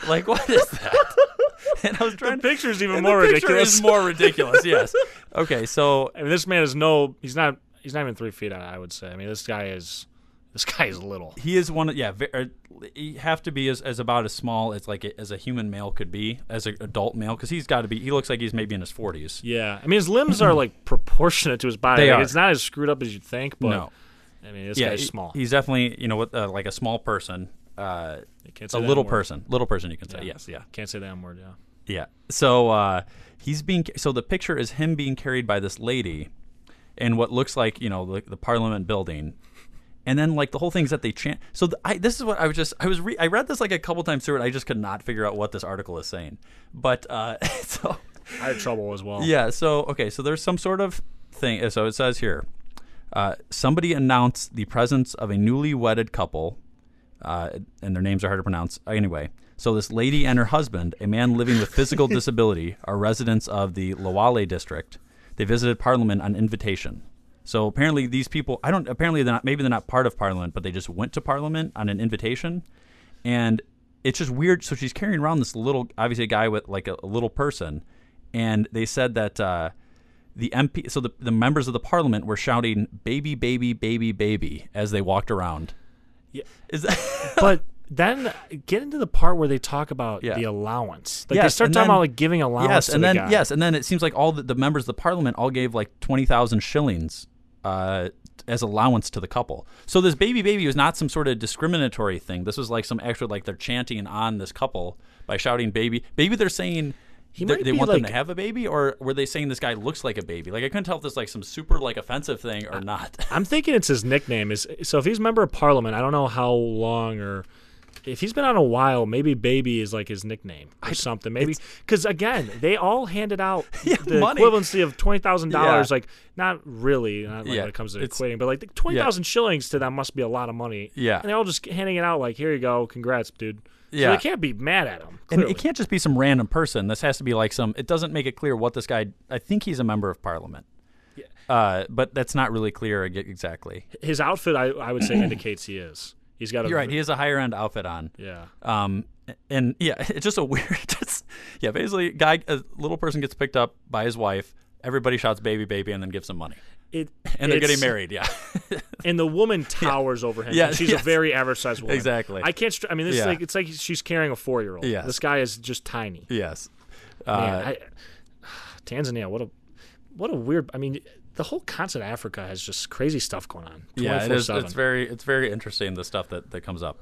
Like what is that? (laughs) and I was trying. The picture's even and more picture ridiculous. Is more ridiculous. Yes. Okay, so I mean, this man is no. He's not. He's not even three feet. I would say. I mean, this guy is. This guy is little. he is one. Of, yeah, ve- uh, you have to be as, as about as small as like a, as a human male could be, as an adult male, because he's got to be. He looks like he's maybe in his forties. Yeah, I mean, his limbs are like proportionate to his body. They Like, are. It's not as screwed up as you'd think, but No. I mean, this yeah, guy's he- small. He's definitely you know what uh, like a small person. Uh, can't a say that little word. person, little person. You can say Yeah. yes, yeah. Can't say that M word. Yeah. Yeah. So uh, he's being so the picture is him being carried by this lady in what looks like you know the, the Parliament building, and then like the whole thing's that they chant. So the, I, this is what I was just I was re- I read this like a couple times through it. I just could not figure out what this article is saying. But uh, (laughs) so I had trouble as well. yeah. So okay. So there's some sort of thing. So it says here, uh, somebody announced the presence of a newly wedded couple, uh, and their names are hard to pronounce. Anyway, so this lady and her husband, a man living with physical (laughs) disability, are residents of the Lawale district. They visited Parliament on invitation. So apparently these people, I don't. Apparently they're not. Maybe they're not part of Parliament, but they just went to Parliament on an invitation, and it's just weird. So she's carrying around this little, obviously a guy with like a, a little person, and they said that uh, the MP, so the the members of the Parliament were shouting "baby, baby, baby, baby" as they walked around. Yeah. Is that? (laughs) but then get into the part where they talk about Yeah. the allowance. Like they start talking then- about like giving allowance Yes, to and the then yes, and then it seems like all the, the members of the Parliament all gave like twenty thousand shillings uh, as allowance to the couple. So this baby baby was not some sort of discriminatory thing. This was like some actual like they're chanting on this couple by shouting baby. Maybe they're saying. He they- they want them to have a baby, or were they saying this guy looks like a baby? Like I couldn't tell if this is like some super like offensive thing or not. I'm thinking it's his nickname. Is so if he's a member of Parliament, I don't know how long or if he's been on a while, maybe Baby is like his nickname or something. Maybe because again, they all handed out (laughs) the money. equivalency of twenty thousand dollars. Like not really, not like Yeah, when it comes to it's- equating, but like twenty thousand shillings to them must be a lot of money. Yeah. and they're all just handing it out like, here you go, congrats, dude. Yeah. so they can't be mad at him. And it can't just be some random person. This has to be like some. It doesn't make it clear what this guy. I think he's a member of Parliament. Yeah. Uh, but that's not really clear exactly. His outfit, I, I would say, indicates he is. He's got a You're right. He has a higher end outfit on. Yeah. Um, and yeah, (laughs) it's just a weird. (laughs) Just, yeah, basically, guy, a little person gets picked up by his wife. everybody shouts "baby, baby" and then gives them money. It, and they're getting married. Yeah, (laughs) and the woman towers over him. Yeah, she's yes. a very average sized woman. Exactly. I can't. I mean, this Yeah. is like it's like she's carrying a four year old. Yeah. This guy is just tiny. yes. Man, Uh, I, (sighs) Tanzania, what a what a weird. I mean, the whole continent of Africa has just crazy stuff going on. yeah, it is, 24/7. it's very it's very interesting the stuff that, that comes up.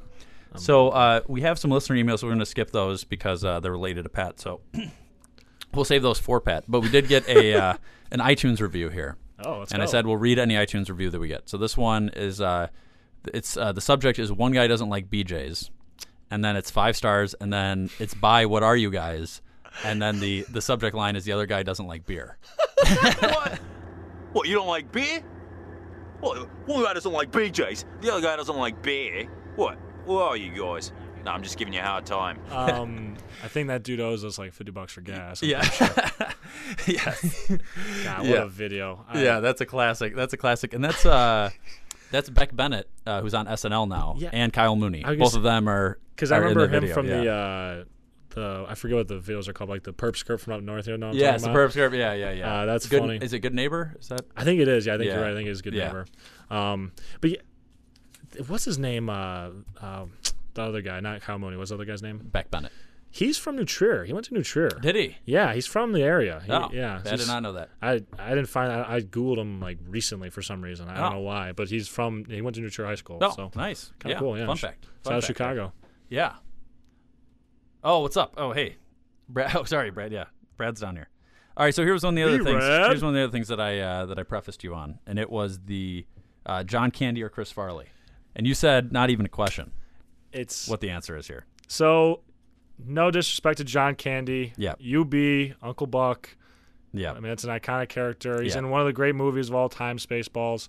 Um, so uh, we have some listener emails. We're going to skip those because uh, they're related to Pat. So (clears throat) we'll save those for Pat. But we did get a uh, (laughs) an iTunes review here. Oh, let's and I said we'll read any iTunes review that we get. So this one is uh, it's uh, the subject is one guy doesn't like BJ's, and then it's five stars, and then it's by what are you guys, and then the the subject line is the other guy doesn't like beer. (laughs) (laughs) what? What, you don't like beer? What, one guy doesn't like BJ's, the other guy doesn't like beer. What? Who are you guys? No, I'm just giving you a hard time. (laughs) Um, I think that dude owes us like fifty bucks for gas. I'm Yeah. sure. (laughs) yes. God, what Yeah. a video. I- yeah, that's a classic. That's a classic, and that's uh, (laughs) that's Beck Bennett, uh, who's on SNL now, Yeah. and Kyle Mooney. Both gonna of them are because I are in remember him video, from yeah. the uh, the I forget what the videos are called, like the perp skirt from up north. You know what I'm yeah, talking superb about? skirt. Yeah, yeah, yeah. Uh, that's good, funny. Is it Good Neighbor? Is that? I think it is. Yeah, I think you're right. I think it's good Yeah. neighbor. Um, but yeah, what's his name? Uh, uh, the other guy, not Kyle Mooney. What's the other guy's name? Beck Bennett. He's from New Trier. He went to New Trier. Did he? Yeah, he's from the area. He- Oh, yeah. I did not know that. I I didn't find. I, I googled him like recently for some reason. I don't Oh. know why, but he's from. He went to New Trier High School. Oh, so nice. Kind of Yeah, cool. Yeah. fun fact. South Fun of fact, Chicago. Yeah. Oh, what's up? Oh, hey, Brad. (laughs) Oh, sorry, Brad. Yeah, Brad's down here. All right, so here's one of the other Hey, things. Brad. Here's one of the other things that I uh, that I prefaced you on, and it was the uh, John Candy or Chris Farley, and you said not even a question. It's what the answer is here. So, no disrespect to John Candy. Yeah. UB, Uncle Buck. Yeah. I mean, it's an iconic character. He's Yeah. in one of the great movies of all time, Spaceballs.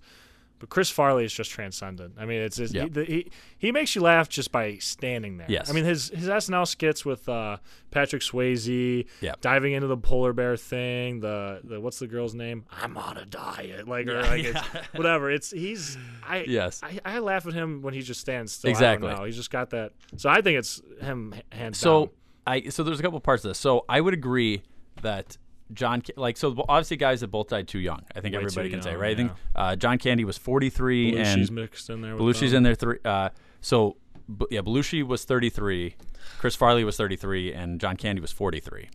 But Chris Farley is just transcendent. I mean, it's Yeah. he, the, he he makes you laugh just by standing there. Yes. I mean, his his SNL skits with uh, Patrick Swayze, Yeah. diving into the polar bear thing. The the what's the girl's name? I'm on a diet. Like or like yeah. it's (laughs) whatever. It's he's I Yes. I, I laugh at him when he just stands still. Exactly. I don't know. He's just got that. So I think it's him hands So down. I so there's a couple parts of this. So I would agree that John like so obviously guys that both died too young. I think Way everybody can say young, right. I think uh, John Candy was 43 Belushi's and mixed in there with Belushi's them. in there three. Uh, so B- yeah, Belushi was 33, Chris Farley was 33, and John Candy was 43.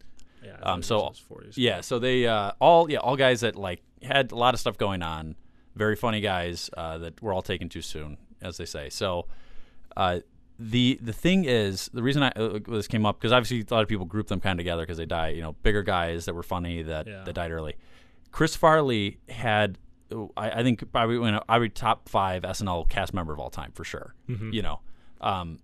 Yeah, Um. So was 40s. yeah. So they uh all yeah all guys that like had a lot of stuff going on. Very funny guys uh, that were all taken too soon, as they say. So. Uh, the the thing is the reason I uh, this came up because obviously a lot of people group them kind of together because they die you know bigger guys that were funny that Yeah. that died early. Chris Farley had I, I think probably you know, I would top five SNL cast member of all time for sure. Mhm. You know, um,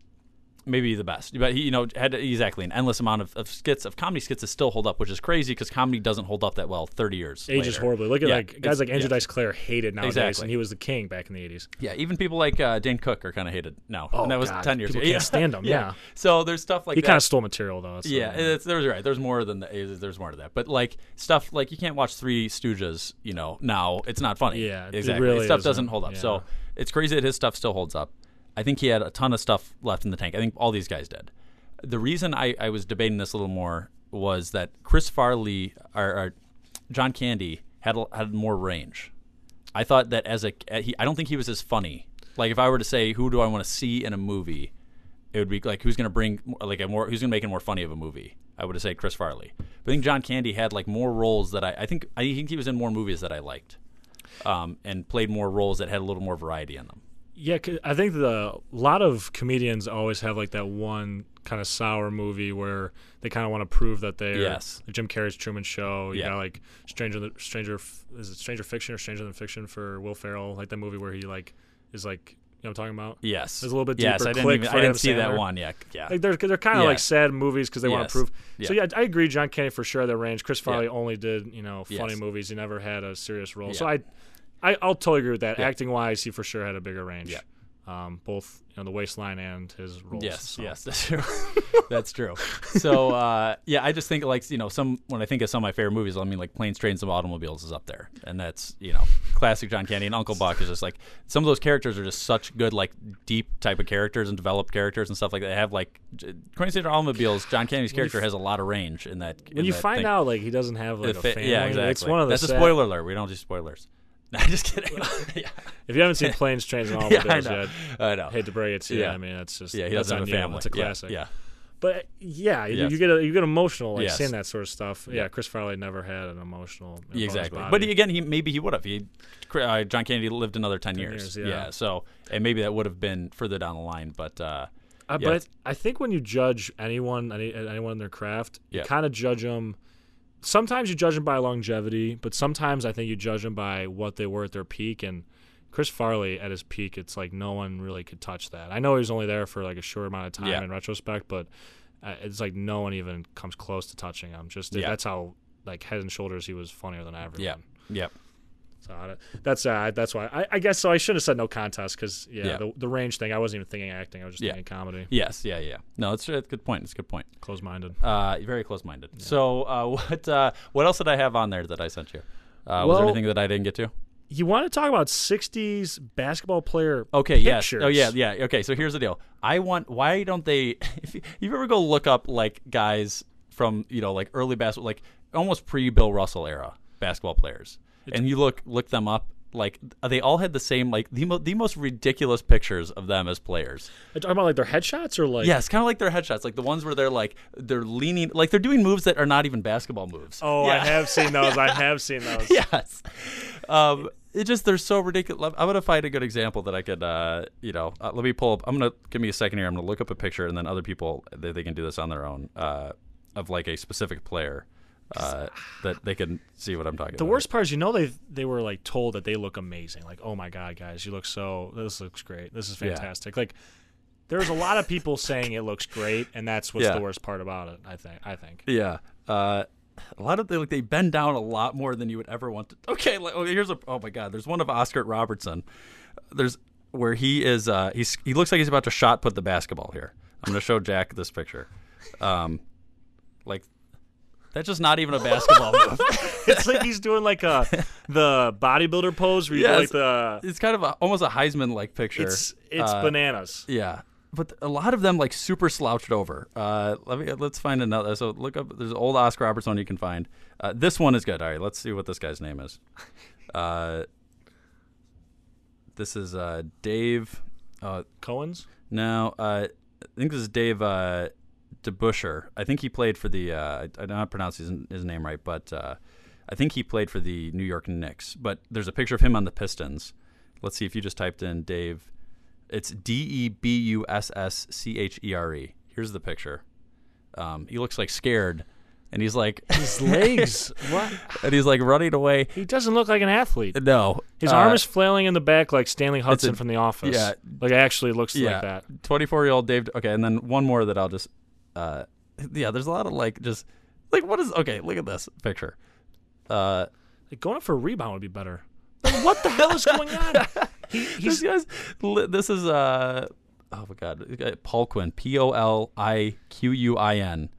maybe the best, but he you know had exactly an endless amount of, of skits of comedy skits that still hold up, which is crazy because comedy doesn't hold up that well thirty years. ages later. horribly. Look at Yeah, like guys like Andrew yeah. Dice Clare hated nowadays, Exactly. and he was the king back in the eighties. Yeah, even people like uh, Dane Cook are kind of hated now, Oh, and that was God, ten years people ago. can't (laughs) stand him, yeah. So there's stuff like he kind of stole material though. so- yeah, it's, there's right. There's more than the, there's more to that. But like stuff like you can't watch Three Stooges. You know, now it's not funny. Yeah, exactly. really stuff doesn't hold up. Yeah. So it's crazy that his stuff still holds up. I think he had a ton of stuff left in the tank. I think all these guys did. The reason I, I was debating this a little more was that Chris Farley or, or John Candy had had more range. I thought that as a he, I don't think he was as funny. Like if I were to say who do I want to see in a movie, it would be like who's going to bring like a more who's going to make it more funny of a movie. I would have said Chris Farley. But I think John Candy had like more roles that I I think I think he was in more movies that I liked, um, and played more roles that had a little more variety in them. Yeah, I think the a lot of comedians always have like that one kind of sour movie where they kind of want to prove that they're Yes. Jim Carrey's Truman Show. You Yeah. got like Stranger Stranger is it Stranger Fiction or Stranger Than Fiction for Will Ferrell, like that movie where he like is like you know what I'm talking about. Yes. There's a little bit Yes, deeper. I didn't even- I didn't see that one, yeah, yeah. Like they're they're kind of Yeah. like sad movies because they want to prove. Yeah. So Yeah. I agree. John Candy for sure that range. Chris Farley Yeah. only did you know funny Yes. movies. He never had a serious role. So I, I I'll totally agree with that. Yeah. Acting wise, he for sure had a bigger range. Yeah. Um, both you know the waistline and his roles. Yes, so. yes, that's (laughs) true. that's true. So uh, yeah, I just think like you know some when I think of some of my favorite movies, I mean like Planes, Trains, and Automobiles is up there, and that's you know classic John Candy and Uncle Buck is just like some of those characters are just such good like deep type of characters and developed characters and stuff like that. They have like J- Crazy State Automobiles. John Candy's character f- has a lot of range in that. When in you that find thing. out like he doesn't have like a fa- family, yeah, exactly. it's one of the That's a spoiler alert. We don't do spoilers. (laughs) No, just kidding. (laughs) (laughs) yeah. If you haven't seen Planes, Trains, and Yeah, Automobiles I know. yet, I know. hate to break it to you. Yeah. I mean, that's just Yeah, he that's doesn't have a family. It's a classic. yeah. But yeah, you- Yes. you get you get emotional like Yes. seeing that sort of stuff. Yeah, Yeah. Chris Farley never had an emotional. exactly. But he, again, he maybe he would have. He uh, John Kennedy lived another ten, 10 years. years, yeah. So and maybe that would have been further down the line. But uh, Uh, yeah. But I think when you judge anyone, any, anyone in their craft, you kind of judge them. Sometimes you judge them by longevity, but sometimes I think you judge them by what they were at their peak. And Chris Farley at his peak, it's like no one really could touch that. I know he was only there for like a short amount of time Yeah. in retrospect, but uh, it's like no one even comes close to touching him. Just Yeah. that's how like head and shoulders he was funnier than everyone. yeah, yeah. So I that's uh, that's why I, I guess so. I should have said no contest because yeah, Yeah. The, the range thing. I wasn't even thinking acting. I was just Yeah. thinking comedy. Yes, yeah, yeah. No, it's a good point. It's a good point. Close minded. Uh, very close-minded. So, uh, (laughs) what uh, what else did I have on there that I sent you? Uh, was there anything that I didn't get to? You want to talk about '60s basketball player? Okay, yes. pictures. Oh, yeah, yeah. Okay, so here's the deal. I want. Why don't they? (laughs) If you, you ever go look up like guys from you know like early basketball, like almost pre Bill Russell era basketball players, and you look look them up. Like they all had the same like the mo- the most ridiculous pictures of them as players. Are you talking about like their headshots or like? yes, kind of like their headshots, like the ones where they're like they're leaning, like they're doing moves that are not even basketball moves. Oh, I have seen those. I (laughs) have seen those. yes. Um, it just they're so ridiculous. I'm gonna find a good example that I could, uh, you know, uh, let me pull up. I'm gonna give me a second here. I'm gonna look up a picture, and then other people they, they can do this on their own uh, of like a specific player uh, that they can see what I'm talking The about. The worst part is, you know, they they were like told that they look amazing. Like, oh my god, guys, you look so. This looks great. This is Yeah. fantastic. Like, there's a lot of people saying it looks great, and that's what's Yeah. the worst part about it. I think. I think. Yeah. Uh, a lot of they like they bend down a lot more than you would ever want to. Okay, like, oh, here's a oh my god. There's one of Oscar Robertson. There's where he is. Uh, he's he looks like he's about to shot put the basketball here. I'm gonna show Jack this picture. Um, like that's just not even a basketball move. (laughs) it's like he's doing like a the bodybuilder pose where Yes. like the. It's kind of a, almost a Heisman like picture. It's it's Uh, bananas. Yeah, but a lot of them like super slouched over. Uh, let me let's find another. So look up. There's an old Oscar Robertson you can find. Uh, this one is good. All right, let's see what this guy's name is. Uh, this is uh, Dave. Uh, Cohen's. no, uh, I think this is Dave uh, DeBusschere. I think he played for the. Uh, I, don't know pronounce his, his name right, but uh, I think he played for the New York Knicks. But there's a picture of him on the Pistons. Let's see if you just typed in Dave. It's D E B U S S C H E R E. Here's the picture. Um, he looks like scared, and he's like His legs. (laughs) what? and he's like running away. He doesn't look like an athlete. No, His uh, arm is flailing in the back like Stanley a- Hudson from The Office. yeah. like it actually looks yeah, like that. 24 year old Dave. Okay, and then one more that I'll just. Uh, (laughs) yeah, there's a lot of like just like what is okay. Look at this picture. Uh, Like going up for a rebound would be better. Like, what the hell is going on? (laughs) He, this he's guy's this is uh oh my god uh, Paul Quinn P O L I Q U I N.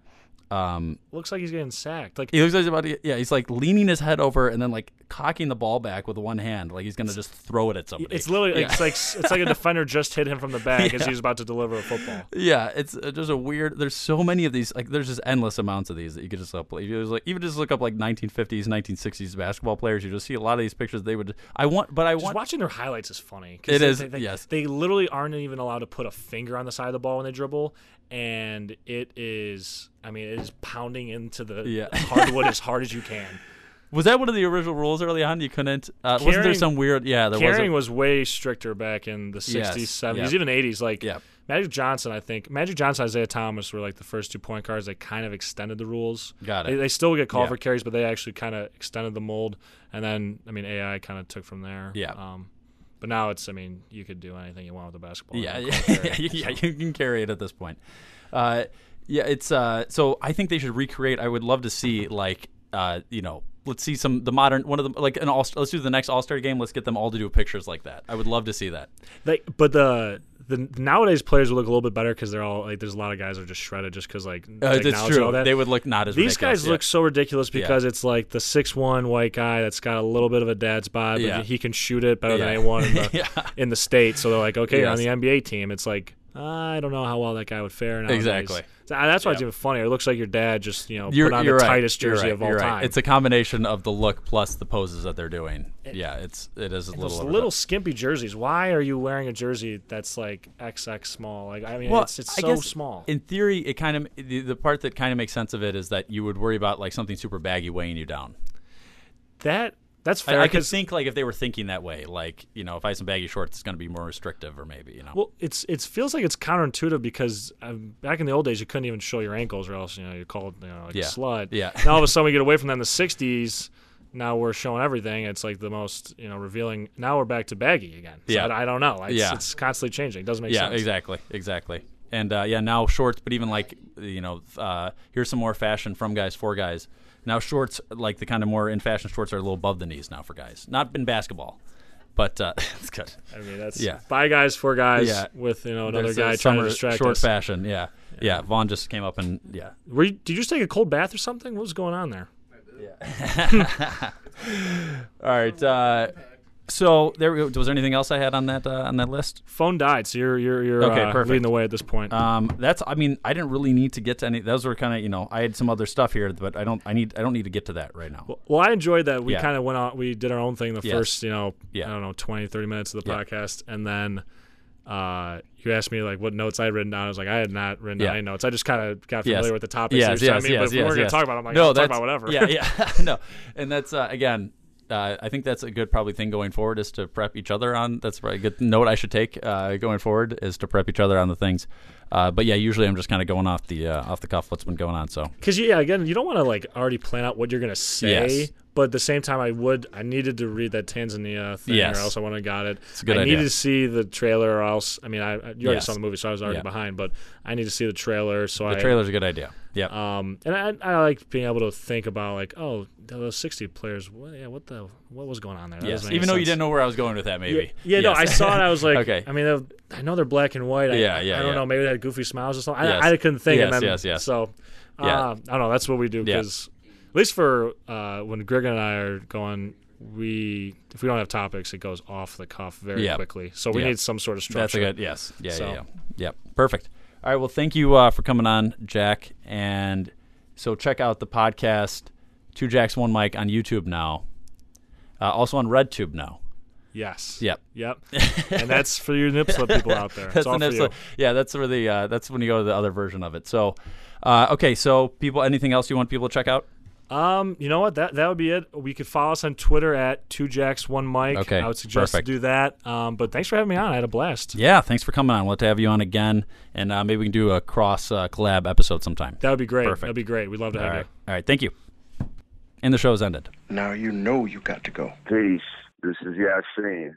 Um, looks like he's getting sacked. Like he looks like he's about to, yeah, he's like leaning his head over and then like cocking the ball back with one hand, like he's gonna just throw it at somebody. it's literally yeah. it's like (laughs) it's like a defender just hit him from the back (laughs) as he's about to deliver a football. Yeah, it's uh, just a weird. There's so many of these. Like, there's just endless amounts of these that you could just upload. You just, like, even just look up like 1950s, 1960s basketball players. You just see a lot of these pictures. They would. I want, but I Just want. watching their highlights is funny. It they- is, They, they- yes. They literally aren't even allowed to put a finger on the side of the ball when they dribble, and it is. I mean, it is pounding into the Yeah. (laughs) hardwood as hard as you (laughs) can. Was that one of the original rules early on? You couldn't. Uh, wasn't there some weird? Yeah, there Carrying was. was way stricter back in the 60s, Yes, 70s, yeah. even 80s. Like Yeah. Magic Johnson, I think Magic Johnson, Isiah Thomas were like the first two point guards. They kind of extended the rules. Got They, it. they still get called Yeah. for carries, but they actually kind of extended the mold. And then, I mean, AI kind of took from there. Yeah. Um, but now it's, I mean, you could do anything you want with a basketball. Yeah, yeah, (laughs) yeah, yeah. You can carry it at this point. Uh, yeah, it's. Uh, so I think they should recreate. I would love to see like. Uh, you know, let's see some the modern one of the like an all. Let's do the next All Star game. Let's get them all to do pictures like that. I would love to see that. Like, but the the nowadays players would look a little bit better because they're all like there's a lot of guys that are just shredded just because like Uh, that's true. all that. They would look not as These guys yeah. look so ridiculous Yeah. because it's like the six one white guy that's got a little bit of a dad's bod, but Yeah. he can shoot it better Yeah. than anyone in the (laughs) Yeah. in the state. So they're like, okay, you're on the NBA team. It's like I don't know how well that guy would fare. Nowadays. Exactly. Uh, that's why it's even funnier. It looks like your dad just you know You're, put on the right. tightest jersey right. of all You're right. time. It's a combination of the look plus the poses that they're doing. Yeah, it's it is a little little skimpy jerseys. Why are you wearing a jersey that's like XX small? Like I mean, well, it's it's I so guess small. In theory, it kind of the, the part that kind of makes sense of it is that you would worry about like something super baggy weighing you down. That that's fair. I could think like if they were thinking that way, like you know, if I have some baggy shorts, it's going to be more restrictive, or maybe you know. Well, it's it feels like it's counterintuitive because um, back in the old days you couldn't even show your ankles or else you know you're called you know like Yeah. a slut. Yeah. (laughs) now all of a sudden we get away from that in the '60s. Now we're showing everything. It's like the most you know revealing. Now we're back to baggy again. So Yeah. I, I don't know. It's, Yeah. it's constantly changing. It doesn't make yeah, sense. Yeah. Exactly, exactly. And uh, yeah, now shorts, but even like you know, uh, here's some more fashion from guys for guys. Now shorts, like the kind of more in fashion shorts, are a little above the knees now for guys. Not in basketball, but uh, (laughs) it's good. I mean that's yeah. five guys, four guys Yeah. with you know another There's guy trying to summer distract short us. fashion. Yeah. yeah, Vaughn just came up and yeah. Were you, did you just take a cold bath or something? What was going on there? Yeah. (laughs) (laughs) All right. Uh, so there we go. Was there anything else I had on that uh, on that list? Phone died, so you're you're you're Okay, uh, leading the way at this point. Um, that's. I mean, I didn't really need to get to any. Those were kind of. You know, I had some other stuff here, but I don't. I need. I don't need to get to that right now. Well, I enjoyed that we Yeah. kind of went on. We did our own thing the Yes. first, you know, Yeah. I don't know, 20, 30 minutes of the Yeah. podcast, and then uh, you asked me like what notes I had written down. I was like, I had not written Yeah. down any notes. I just kind of got Yes. familiar with the topics. Yes, yes, yes, but if we yes, weren't going to talk about, it, I'm like, no, talk about whatever. Yeah, yeah, (laughs) no, and that's uh, again. Uh, I think that's a good probably thing going forward is to prep each other on. That's probably a good note I should take uh, going forward is to prep each other on the things. Uh, but yeah, usually I'm just kind of going off the uh, off the cuff what's been going on. So Because yeah, again, you don't want to like already plan out what you're gonna say, Yes. But at the same time, I would. I needed to read that Tanzania thing, Yes. or else I wouldn't have got it. It's a good I idea. needed to see the trailer, or else. I mean, I, I you already Yes. saw the movie, so I was already Yeah. behind. But I need to see the trailer. So the I, trailer's a good idea. Yeah. Um, and I, I like being able to think about like, oh, those sixty players. What, yeah, what the what was going on there? That yes. Even though you didn't know where I was going with that, maybe. Yeah, yeah no, I saw it. I was (laughs) like, okay. I mean, they're- I know they're black and white. I, Yeah, yeah, I don't know. Maybe they had goofy smiles or something. Yes. I, I couldn't think. Yes, and then, yes, yes. So, uh, Yeah. I don't know. That's what we do because, at least for uh, when Greg and I are going, we if we don't have topics, it goes off the cuff very Yeah. quickly. So we Yeah. need some sort of structure. That's a good yes. Yeah, So- yeah, yeah. Yep. Perfect. All right. Well, thank you uh, for coming on, Jack. And so check out the podcast, Two Jacks One Mic on YouTube now. Uh, also on RedTube now. Yes. Yep. Yep. and that's for you nip slip people out there. (laughs) that's It's all the for nip slip. Yeah, that's where the uh, that's when you go to the other version of it. So, uh, okay. So, people, anything else you want people to check out? Um, you know what? That that would be it. We could follow us on Twitter at two jacks one mic. Okay, I would suggest perfect. to do that. Um, but thanks for having me on. I had a blast. Yeah. Thanks for coming on. We'll have to have you on again, and uh, maybe we can do a cross uh, collab episode sometime. That would be great. Perfect. That'd be great. We'd love to All have right. All right. Thank you. And the show's ended. Now you know you got to go. Peace. This is Yasin.